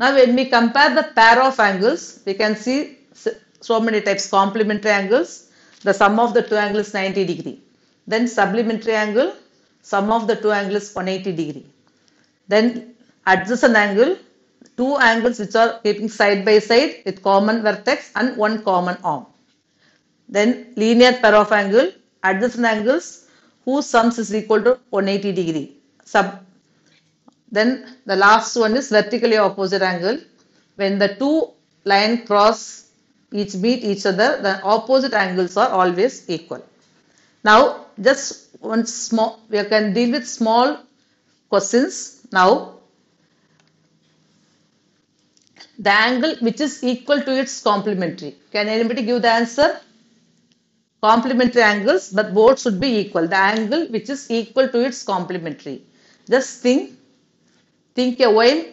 Now when we compare the pair of angles we can see so many types complementary angles. The sum of the two angles 90 degree. Then supplementary angle sum of the two angles 180 degree. Then adjacent angle, two angles which are keeping side by side with common vertex and one common arm. Then linear pair of angle, adjacent angles whose sums is equal to 180 degree. Sub then the last one is vertically opposite angle. When the two line cross each meet each other, the opposite angles are always equal. Now just one small, we can deal with small questions now. the angle which is equal to its complementary. Can anybody give the answer? Complementary angles, but both should be equal. The angle which is equal to its complementary. Just think, think a while.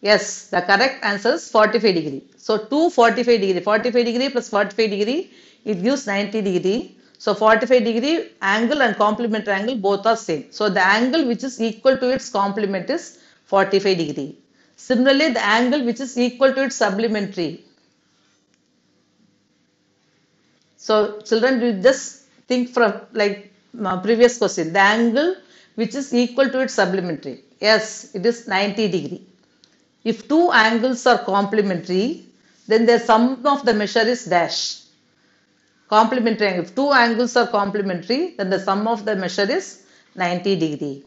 Yes, the correct answer is 45 degree. So 2 45 degree, 45 degree plus 45 degree, it gives 90 degree. So 45 degree angle and complementary angle both are same. So the angle which is equal to its complement is 45 degree. Similarly, the angle which is equal to its supplementary. So children, you just think from like uh, previous question. The angle which is equal to its supplementary. Yes, it is 90 degree. If two angles are complementary, then the sum of the measure is dash. Complementary angle. If two angles are complementary, then the sum of the measure is 90 degree.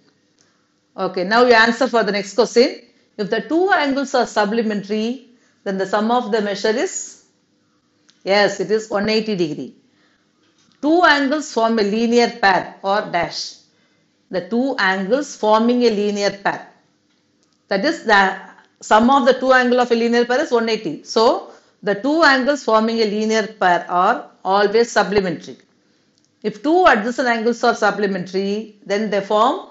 Okay, now you answer for the next question. If the two angles are supplementary, then the sum of the measure is, yes, it is 180 degree. Two angles form a linear pair or dash. The two angles forming a linear pair. That is the sum of the two angle of a linear pair is 180. So, the two angles forming a linear pair are always supplementary. If two adjacent angles are supplementary, then they form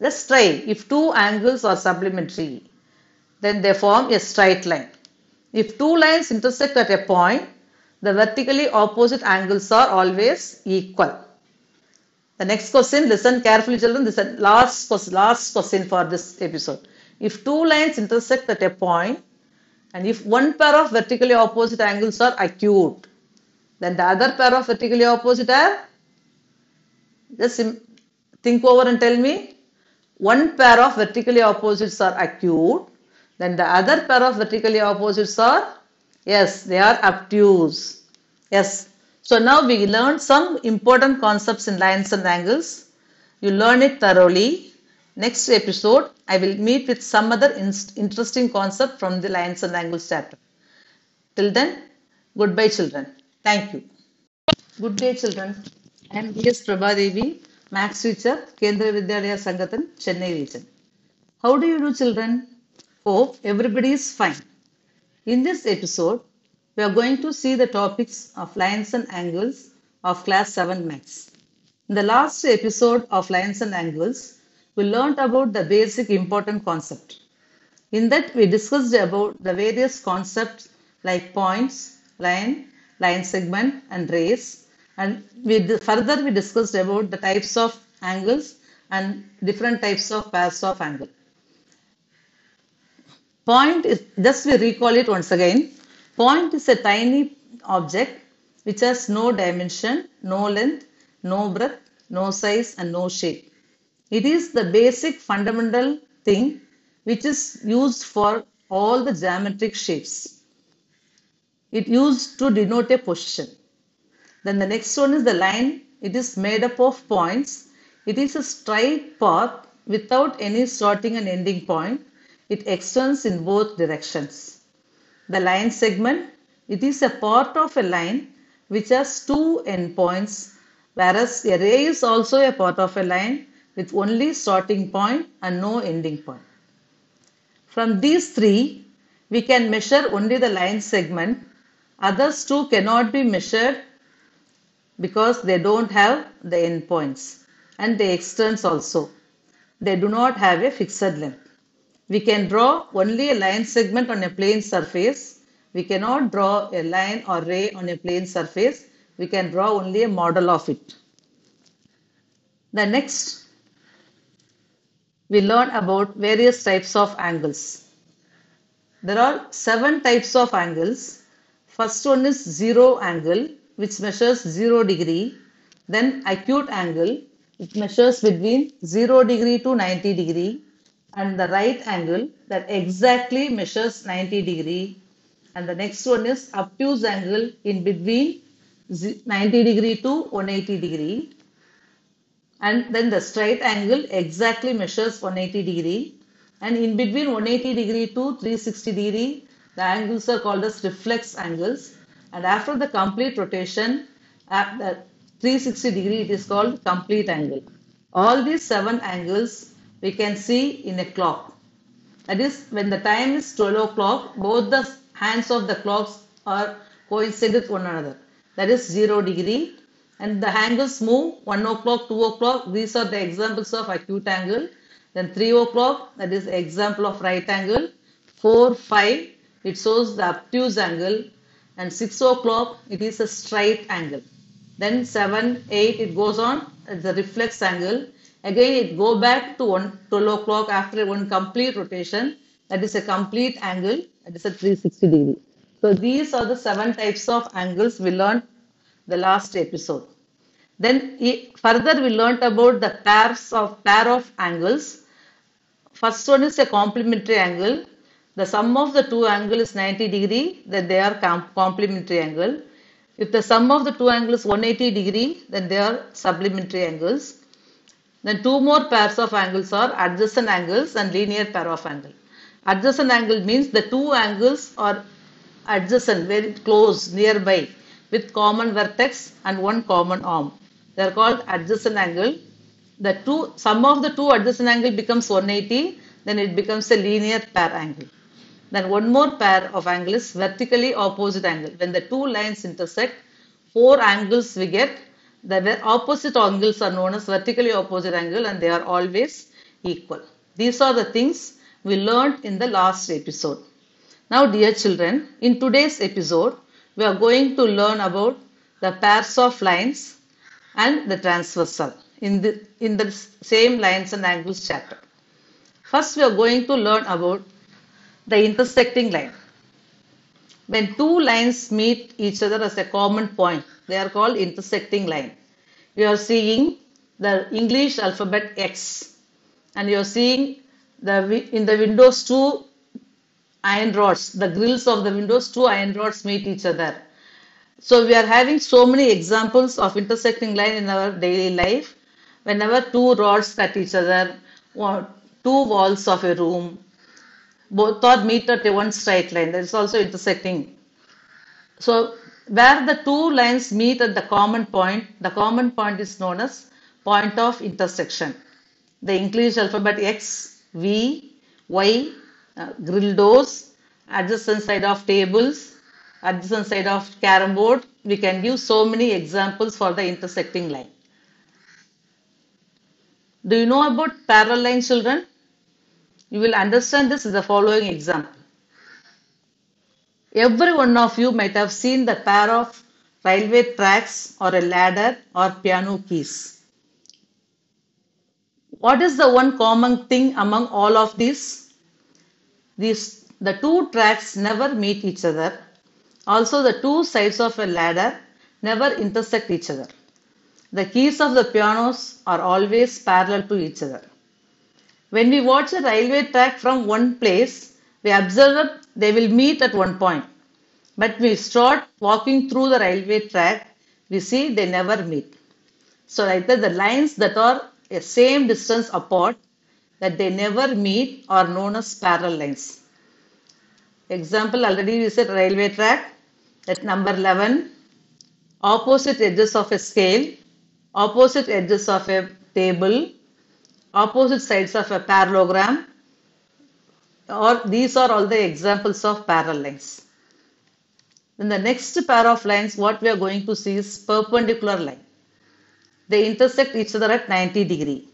Let's try. If two angles are supplementary, then they form a straight line. If two lines intersect at a point, the vertically opposite angles are always equal. The next question, listen carefully children, this is last last question for this episode. If two lines intersect at a point and if one pair of vertically opposite angles are acute, then the other pair of vertically opposite are, just think over and tell me, one pair of vertically opposites are acute, then the other pair of vertically opposites are, yes, they are obtuse. Yes. So now we learned some important concepts in lines and angles. You learn it thoroughly. Next episode, I will meet with some other interesting concept from the lines and angles chapter. Till then, goodbye children. Thank you. Good day children. I am V.S. Prabhadevi maths teacher, Kendriya Vidyalaya Sangathan, Chennai region. How do you do children? Hope everybody is fine. In this episode, we are going to see the topics of lines and angles of class 7 maths. In the last episode of lines and angles, we learned about the basic important concept. In that, we discussed about the various concepts like points, line, line segment and rays and we further we discussed about the types of angles and different types of pairs of angle. Point is, just we recall it once again. Point is a tiny object which has no dimension, no length, no breadth, no size and no shape. It is the basic fundamental thing which is used for all the geometric shapes. It used to denote a position. Then the next one is the line. It is made up of points. It is a straight path without any starting and ending point. It extends in both directions. The line segment. It is a part of a line which has two endpoints whereas a ray is also a part of a line with only starting point and no ending point. From these three, we can measure only the line segment. Others two cannot be measured because they don't have the endpoints and the extents also. They do not have a fixed length. We can draw only a line segment on a plane surface. We cannot draw a line or ray on a plane surface. We can draw only a model of it. The next, we learn about various types of angles. There are seven types of angles. First one is zero angle which measures 0 degree. Then acute angle, it measures between 0 degree to 90 degree. And the right angle that exactly measures 90 degree. And the next one is obtuse angle in between 90 degree to 180 degree. And then the straight angle exactly measures 180 degree. And in between 180 degree to 360 degree, the angles are called as reflex angles and after the complete rotation at the 360 degree it is called complete angle. All these seven angles we can see in a clock. That is, when the time is 12 o'clock, both the hands of the clocks are coincide with one another. That is 0 degree. And the angles move 1 o'clock, 2 o'clock. These are the examples of acute angle. Then 3 o'clock, that is example of right angle. 4, 5, it shows the obtuse angle. And 6 o'clock, it is a straight angle. Then 7, 8, it goes on, the reflex angle. Again, it go back to 1, 12 o'clock after one complete rotation. That is a complete angle. That is a 360 degree. So these are the seven types of angles we learned the last episode. Then further we learnt about the pairs of pair of angles. First one is a complementary angle. The sum of the two angles is 90 degree, then they are com- complementary angle. If the sum of the two angles is 180 degree, then they are supplementary angles. Then two more pairs of angles are adjacent angles and linear pair of angle. Adjacent angle means the two angles are adjacent, very close, nearby, with common vertex and one common arm. They are called adjacent angle. The two sum of the two adjacent angle becomes 180, then it becomes a linear pair angle. Then one more pair of angles vertically opposite angle. When the two lines intersect, four angles we get. The opposite angles are known as vertically opposite angle and they are always equal. These are the things we learned in the last episode. Now dear children, in today's episode, we are going to learn about the pairs of lines and the transversal in the, in the same lines and angles chapter. First, we are going to learn about the intersecting line. When two lines meet each other as a common point, they are called intersecting line. You are seeing the English alphabet X and you are seeing the in the windows two iron rods, the grills of the windows, two iron rods meet each other. So we are having so many examples of intersecting line in our daily life. Whenever two rods cut each other, or two walls of a room, both are meet at one straight line. That is also intersecting. So where the two lines meet at the common point, the common point is known as point of intersection. The English alphabet X, V, Y, uh, grill doors, adjacent side of tables, adjacent side of carom board. We can give so many examples for the intersecting line. Do you know about parallel line children? You will understand this in the following example. Every one of you might have seen the pair of railway tracks or a ladder or piano keys. What is the one common thing among all of these? These the two tracks never meet each other. Also, the two sides of a ladder never intersect each other. The keys of the pianos are always parallel to each other. When we watch a railway track from one place, we observe they will meet at one point. But we start walking through the railway track, we see they never meet. So either the lines that are a same distance apart that they never meet are known as parallel lines. Example already we said railway track at number 11 opposite edges of a scale, opposite edges of a table, opposite sides of a parallelogram or these are all the examples of parallel lines. Then the next pair of lines what we are going to see is perpendicular line. They intersect each other at 90 degree.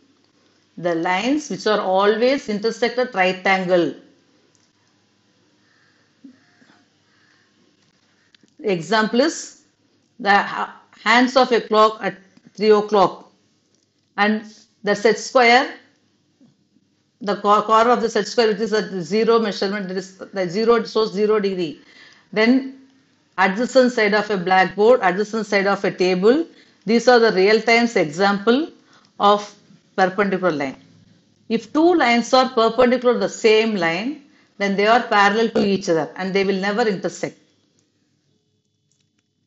The lines which are always intersect at right angle. Example is the hands of a clock at 3 o'clock and the set square the corner of the set square which is at zero measurement that is the zero shows zero degree. Then adjacent side of a blackboard adjacent side of a table these are the real times example of perpendicular line. If two lines are perpendicular to the same line then they are parallel to each other and they will never intersect.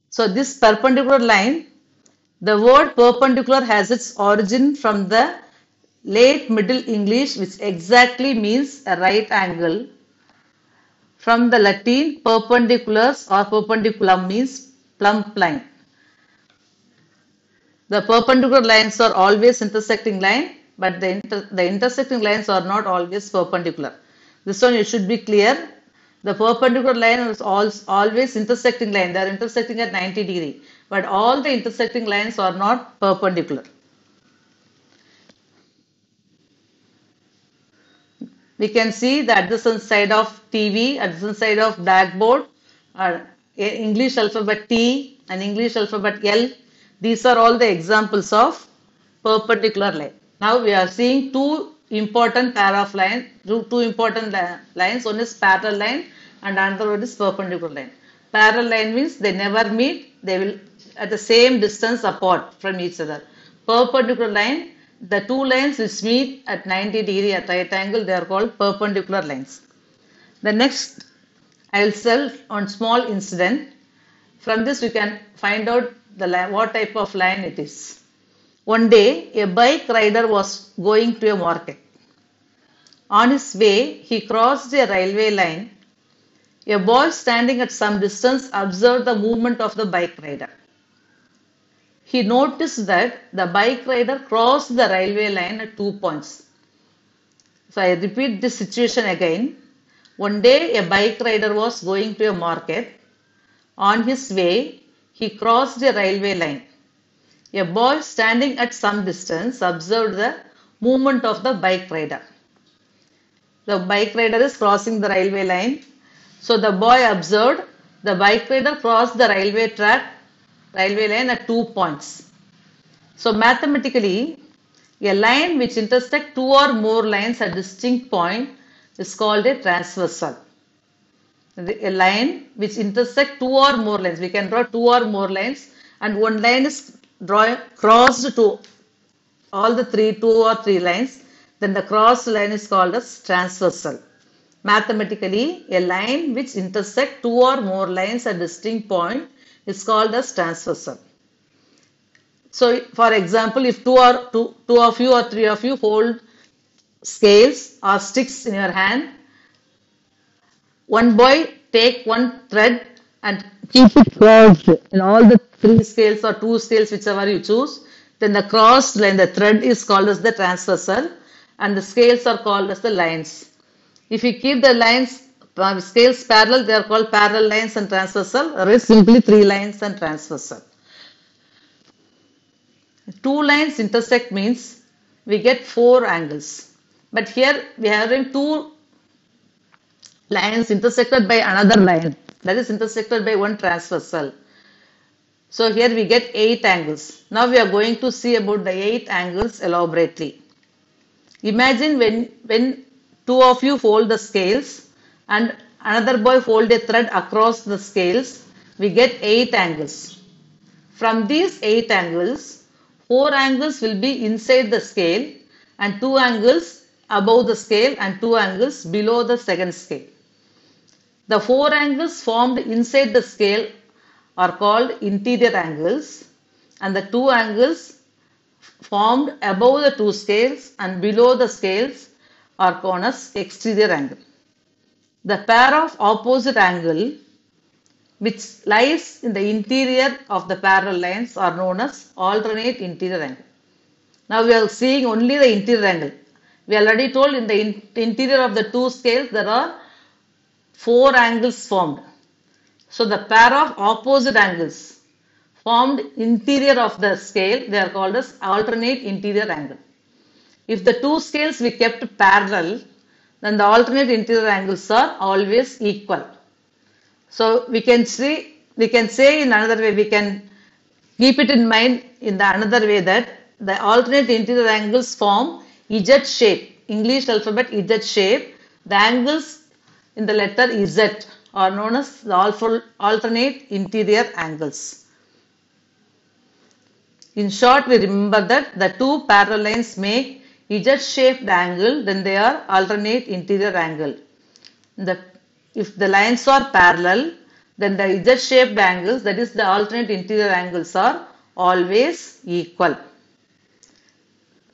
So this perpendicular line the word perpendicular has its origin from the late Middle English which exactly means a right angle. From the Latin perpendicularis or perpendiculum means plumb line. The perpendicular lines are always intersecting line but the, inter the intersecting lines are not always perpendicular. This one you should be clear. The perpendicular line is always intersecting line. They are intersecting at 90 degree. But all the intersecting lines are not perpendicular. We can see the adjacent side of TV, adjacent uh, side of blackboard, or uh, English alphabet T and English alphabet L. These are all the examples of perpendicular line. Now we are seeing two important pair of lines, two important lines. One is parallel line and another one is perpendicular line. Parallel line means they never meet, they will at the same distance apart from each other. Perpendicular line, the two lines which meet at 90 degree at right angle, they are called perpendicular lines. The next I will tell on small incident. From this we can find out the li- what type of line it is. One day a bike rider was going to a market. On his way he crossed a railway line. A boy standing at some distance observed the movement of the bike rider. He noticed that the bike rider crossed the railway line at two points. So I repeat this situation again. One day a bike rider was going to a market. On his way, he crossed a railway line. A boy standing at some distance observed the movement of the bike rider. The bike rider is crossing the railway line. So the boy observed the bike rider crossed the railway track, railway line at two points. So mathematically, a line which intersect two or more lines at distinct point is called a transversal. The- A line which intersect two or more lines. We can draw two or more lines and one line is draw crossed to all the three, two or three lines. Then the crossed line is called as transversal. Mathematically, a line which intersect two or more lines at distinct point is called as transversal. So, for example, if two or two, two of you or three of you hold scales or sticks in your hand, one boy take one thread and keep it crossed in all the three scales or two scales, whichever you choose. Then the crossed line, the thread is called as the transversal, and the scales are called as the lines. If you keep the lines scales parallel, they are called parallel lines and transversal, or simply three lines and transversal. Two lines intersect means we get four angles. But here we are having two lines intersected by another line that is intersected by one transversal. So here we get eight angles. Now we are going to see about the eight angles elaborately. Imagine when, when two of you fold the scales and another boy fold a thread across the scales, we get eight angles. From these eight angles, four angles will be inside the scale and two angles above the scale and two angles below the second scale. The four angles formed inside the scale are called interior angles and the two angles formed above the two scales and below the scales are known as exterior angle. The pair of opposite angle which lies in the interior of the parallel lines are known as alternate interior angle. Now we are seeing only the interior angle. We already told in the in- interior of the two scales there are four angles formed. So the pair of opposite angles formed interior of the scale they are called as alternate interior angle. If the two scales we kept parallel then the alternate interior angles are always equal. So we can see we can say in another way we can keep it in mind in the another way that the alternate interior angles form Z shape, English alphabet Z shape. The angles in the letter Z are known as the alternate interior angles. In short, we remember that the two parallel lines make Z-shaped angle, then they are alternate interior angle. The, if the lines are parallel, then the Z-shaped angles, that is the alternate interior angles are always equal.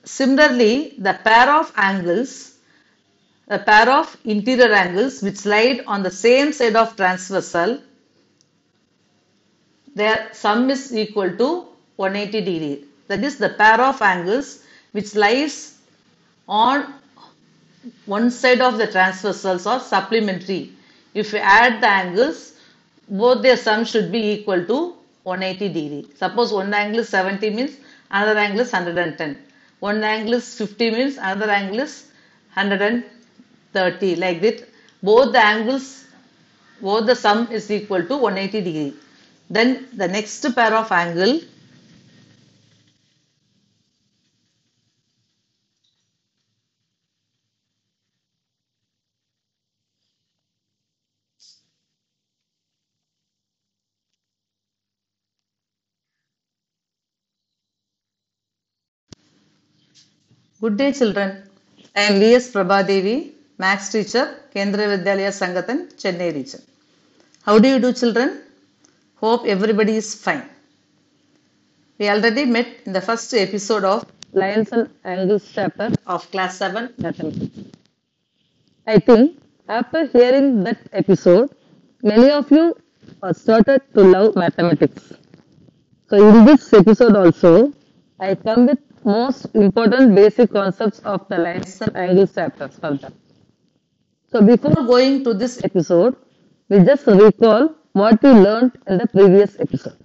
Similarly, the pair of angles, a pair of interior angles which lie on the same side of transversal, their sum is equal to 180 degree. That is the pair of angles which lies on one side of the transversals are supplementary. If you add the angles, both their sum should be equal to 180 degree. Suppose one angle is 70 means another angle is 110. One angle is 50 means another angle is 130. Like that, both the angles, both the sum is equal to 180 degree. Then the next pair of angle Good day children. I am V.S. Prabhadevi, Maths teacher, Kendriya Vidyalaya Sangathan, Chennai region. How do you do children? Hope everybody is fine. We already met in the first episode of lines and angles chapter of class 7 mathematics. I think after hearing that episode, many of you started to love mathematics. So in this episode also, I come with most important basic concepts of the lines and angles chapters for. So before going to this episode, we just recall what we learned in the previous episode.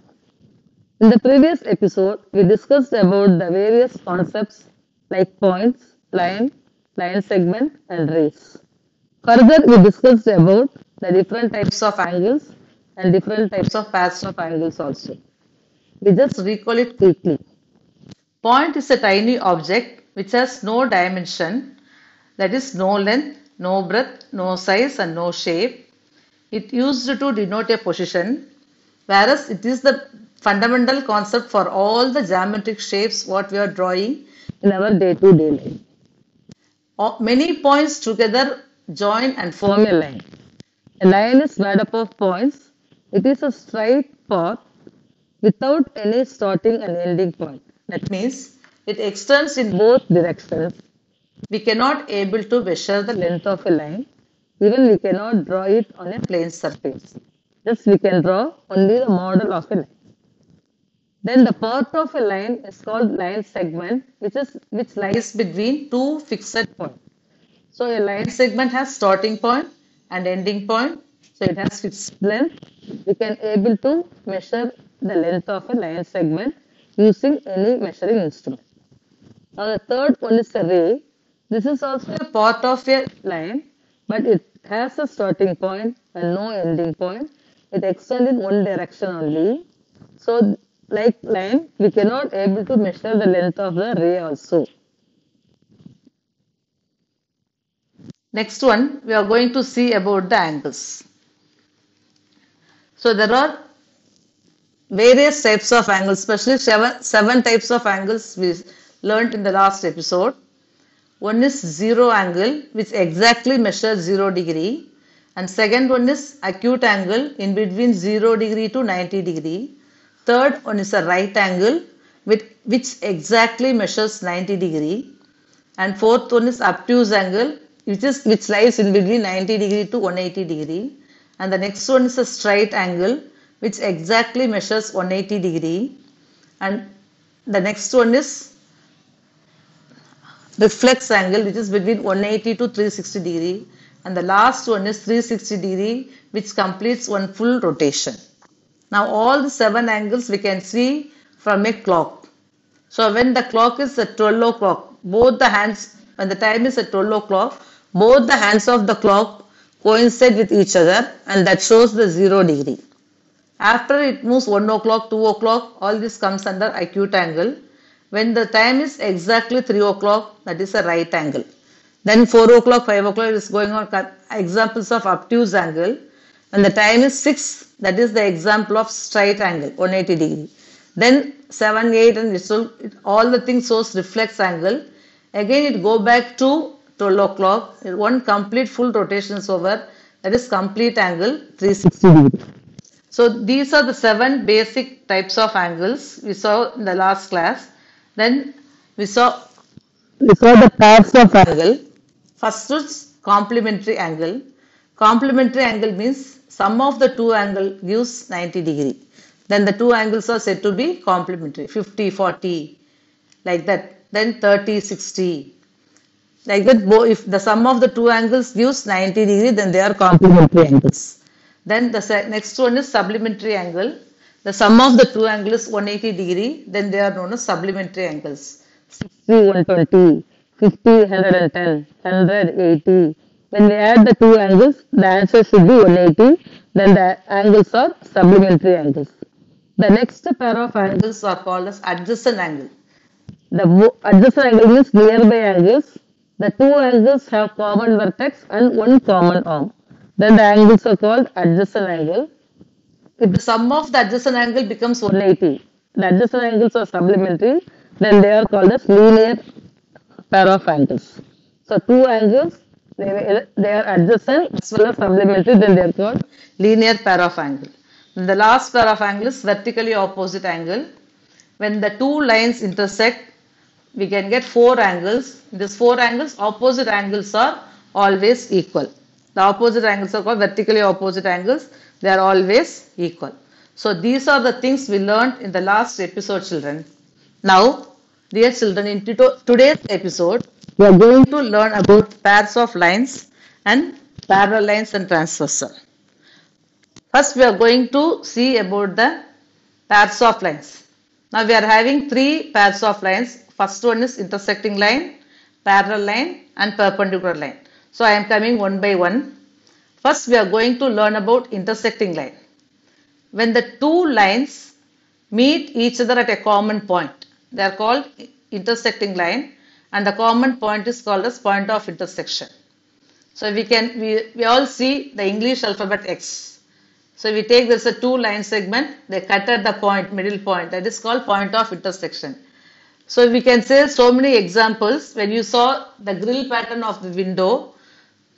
In the previous episode, we discussed about the various concepts like points, line, line segment and rays. Further, we discussed about the different types of angles and different types of pairs of angles also. We just recall it quickly. Point is a tiny object which has no dimension, that is no length, no breadth, no size and no shape. It used to denote a position, whereas it is the fundamental concept for all the geometric shapes what we are drawing in our day-to-day life. Many points together join and Form a line. A line is made up of points. It is a straight path without any starting and ending point. That means it extends in Both directions, we cannot able to measure the length of a line, even we cannot draw it on a plane surface. Just we can draw only the model of a line. Then the path of a line is called line segment, which is which lies. Between two fixed points. So a Line segment has starting point and ending point. so it has fixed length. We can able to measure the length of a line segment using any measuring instrument. Now the third one is a ray. This is also a Part of a line, but it has a starting point and no ending point. It extends in one direction only. So, like line, we cannot able to measure the length of the ray also. Next one, we are going to see about the angles. So there are various types of angles, especially seven, seven types of angles we learned in the last episode. One is zero angle, which exactly measures zero degree. And second one is acute angle in between zero degree to 90 degree. Third one is a right angle, with, which exactly measures 90 degree and fourth one is obtuse angle which is which lies in between 90 degree to 180 degree and the next one is a straight angle which exactly measures 180 degree and the next one is reflex angle which is between 180 to 360 degree and the last one is 360 degree which completes one full rotation. Now all the seven angles we can see from a clock. So when the clock is at 12 o'clock, both the hands, when the time is at 12 o'clock, both the hands of the clock coincide with each other and that shows the 0 degree. After it moves 1 o'clock, 2 o'clock, all this comes under acute angle. When the time is exactly 3 o'clock, that is a right angle. Then 4 o'clock, 5 o'clock is going on examples of obtuse angle. When the time is 6, that is the example of straight angle, 180 degree. Then 7, 8 and it, all the things shows reflex angle. Again it go back to 12 o'clock. One complete full rotation is over. That is complete angle 360 degree. So these are the seven basic types of angles we saw in the last class. Then we saw We saw the pairs of angle. First is complementary angle. Complementary angle means sum of the two angle gives 90 degree. Then the two angles are said to be complementary 50, 40 like that. Then 30, 60. Like that, if the sum of the two angles gives 90 degree, then they are complementary angles. Then the next one is supplementary angle. The sum of the two angles is 180 degree, then they are known as supplementary angles. 60, 120, 50, 110, 180. When we add the two angles, the answer should be 180. Then the angles are supplementary angles. The next pair of angles, are called as adjacent angle. the adjacent angle means nearby angles. The two angles have common vertex and one common arm. Then the angles are called adjacent angle. If the sum of the adjacent angle becomes 180, 180. The adjacent angles are supplementary. Then they are called as linear pair of angles. So two angles, they, they are adjacent as well as supplementary. Then they are called linear pair of angle. And the last pair of angles, is vertically opposite angle. When the two lines intersect, we can get four angles. These four angles, opposite angles are always equal. The opposite angles are called vertically opposite angles. They are always equal. So these are the things we learned in the last episode, children. Now, dear children, in today's episode, we are going to learn about pairs of lines and parallel lines and transversal. First, we are going to see about the pairs of lines. Now, we are having three pairs of lines. First one is intersecting line, parallel line and perpendicular line. So, I am coming one by one. First, we are going to learn about intersecting line. When the two lines meet each other at a common point, they are called intersecting line and the common point is called as point of intersection. So we can we, we all see the English alphabet X. So we take this a two line segment, they cut at the point, middle point, that is called point of intersection. So we can say so many examples. When you saw the grill pattern of the window,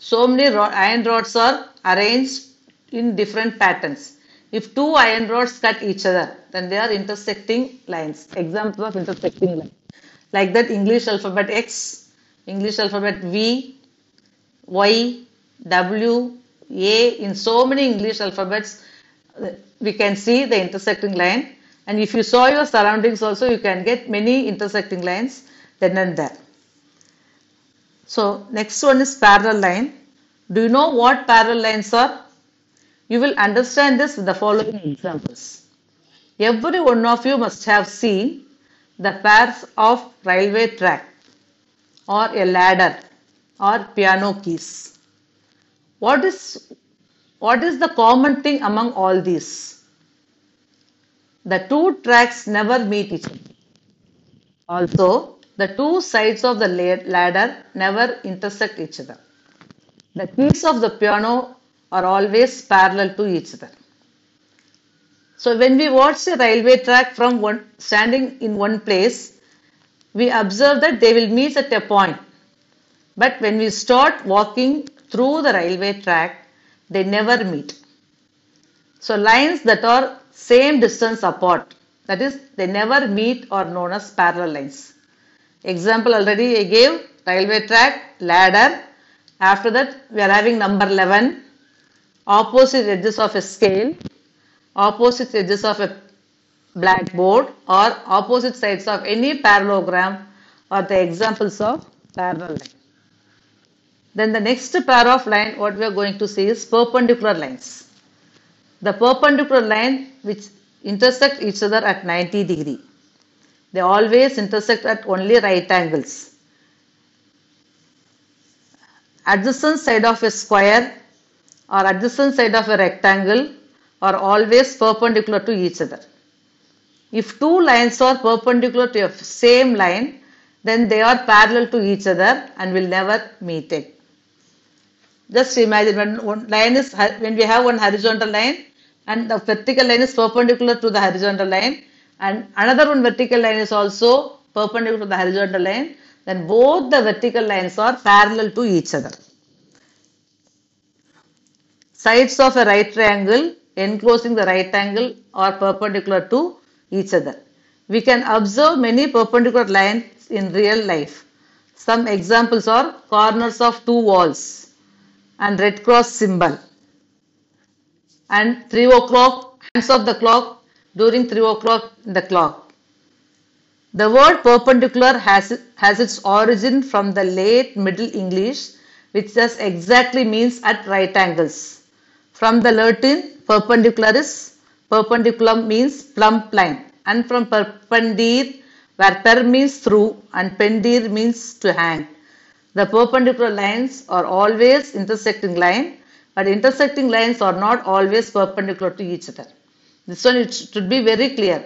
so many ro- iron rods are arranged in different patterns. If two iron rods cut each other, then they are intersecting lines. Examples of intersecting line. Like that English alphabet X, English alphabet V, Y, W, A, in so many English alphabets, uh, we can see the intersecting line. And if you saw your surroundings also, you can get many intersecting lines then and there. So, next one is parallel line. Do you know what parallel lines are? You will understand this with the following examples. Every one of you must have seen the pairs of railway track or a ladder or piano keys. What is what is the common thing among all these? The two tracks never meet each other. Also, the two sides of the ladder never intersect each other. The keys of the piano are always parallel to each other. So when we watch a railway track from one standing in one place, we observe that they will meet at a point. But when we start walking through the railway track, they never meet. So lines that are same distance apart, that is, they never meet are known as parallel lines. Example already I gave railway track, ladder. After that, we are having number 11, opposite edges of a scale, opposite edges of a blackboard or opposite sides of any parallelogram are the examples of parallel line. Then the next pair of line what we are going to see is perpendicular lines. The perpendicular line which intersect each other at 90 degree. They always intersect at only right angles. Adjacent side of a square or adjacent side of a rectangle are always perpendicular to each other. If two lines are perpendicular to a same line, then they are parallel to each other and will never meet. Just imagine when one line is when we have one horizontal line and the vertical line is perpendicular to the horizontal line and another one vertical line is also perpendicular to the horizontal line, then both the vertical lines are parallel to each other. Sides of a right triangle enclosing the right angle are perpendicular to each other. We can observe many perpendicular lines in real life. Some examples are corners of two walls and red cross symbol and 3 o'clock hands of the clock during 3 o'clock in the clock The word perpendicular has, has its origin from the late Middle English which just exactly means at right angles. From the Latin perpendicularis, perpendiculum means plumb line and from perpendere where per means through and pendere means to hang. The perpendicular lines are always intersecting line but intersecting lines are not always perpendicular to each other. This one it should be very clear.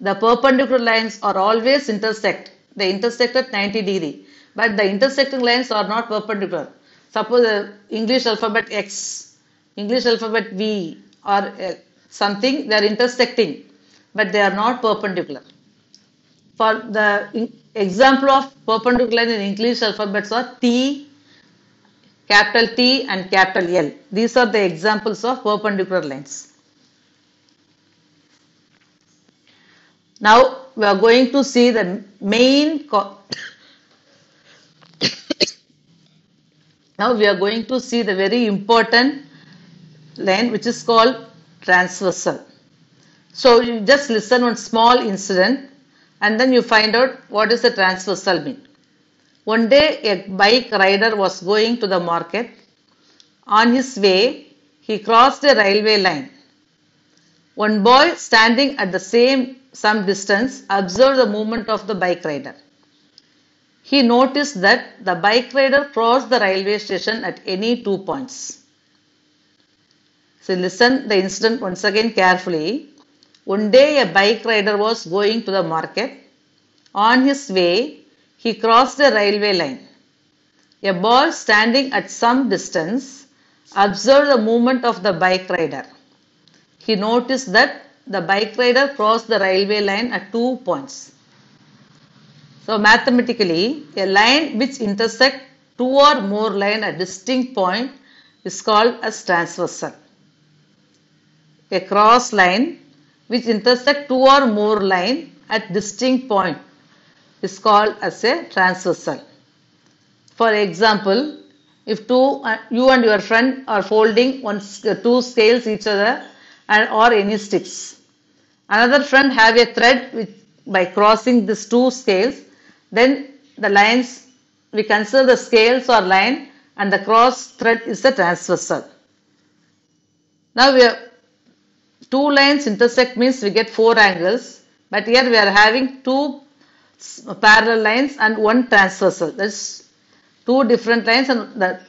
The perpendicular lines are always intersect. They intersect at 90 degree. But the intersecting lines are not perpendicular. Suppose the English alphabet X, English alphabet V or uh, something, they are intersecting. But they are not perpendicular. For the example of perpendicular in English alphabets are T, capital T and capital L. These are the examples of perpendicular lines. Now we are going to see the main now we are going to see the very important line which is called transversal. So you just listen one small incident and then you find out what is the transversal mean. One day a bike rider was going to the market. On his way he crossed a railway line. One boy standing at the same some distance observed the movement of the bike rider. He noticed that the bike rider crossed the railway station at any two points. So listen the incident once again carefully. One day a bike rider was going to the market. On his way, he crossed a railway line. A boy standing at some distance observed the movement of the bike rider. He noticed that the bike rider crossed the railway line at two points. So mathematically, a line which intersect two or more line at distinct point is called as transversal. A cross line which intersect two or more line at distinct point is called as a transversal. For example, if two uh, you and your friend are folding one two scales each other and or any sticks. Another friend have a thread which by crossing these two scales, then the lines we consider the scales or line and the cross thread is the transversal. Now we have two lines intersect means we get four angles but here we are having two parallel lines and one transversal. That's two different lines and the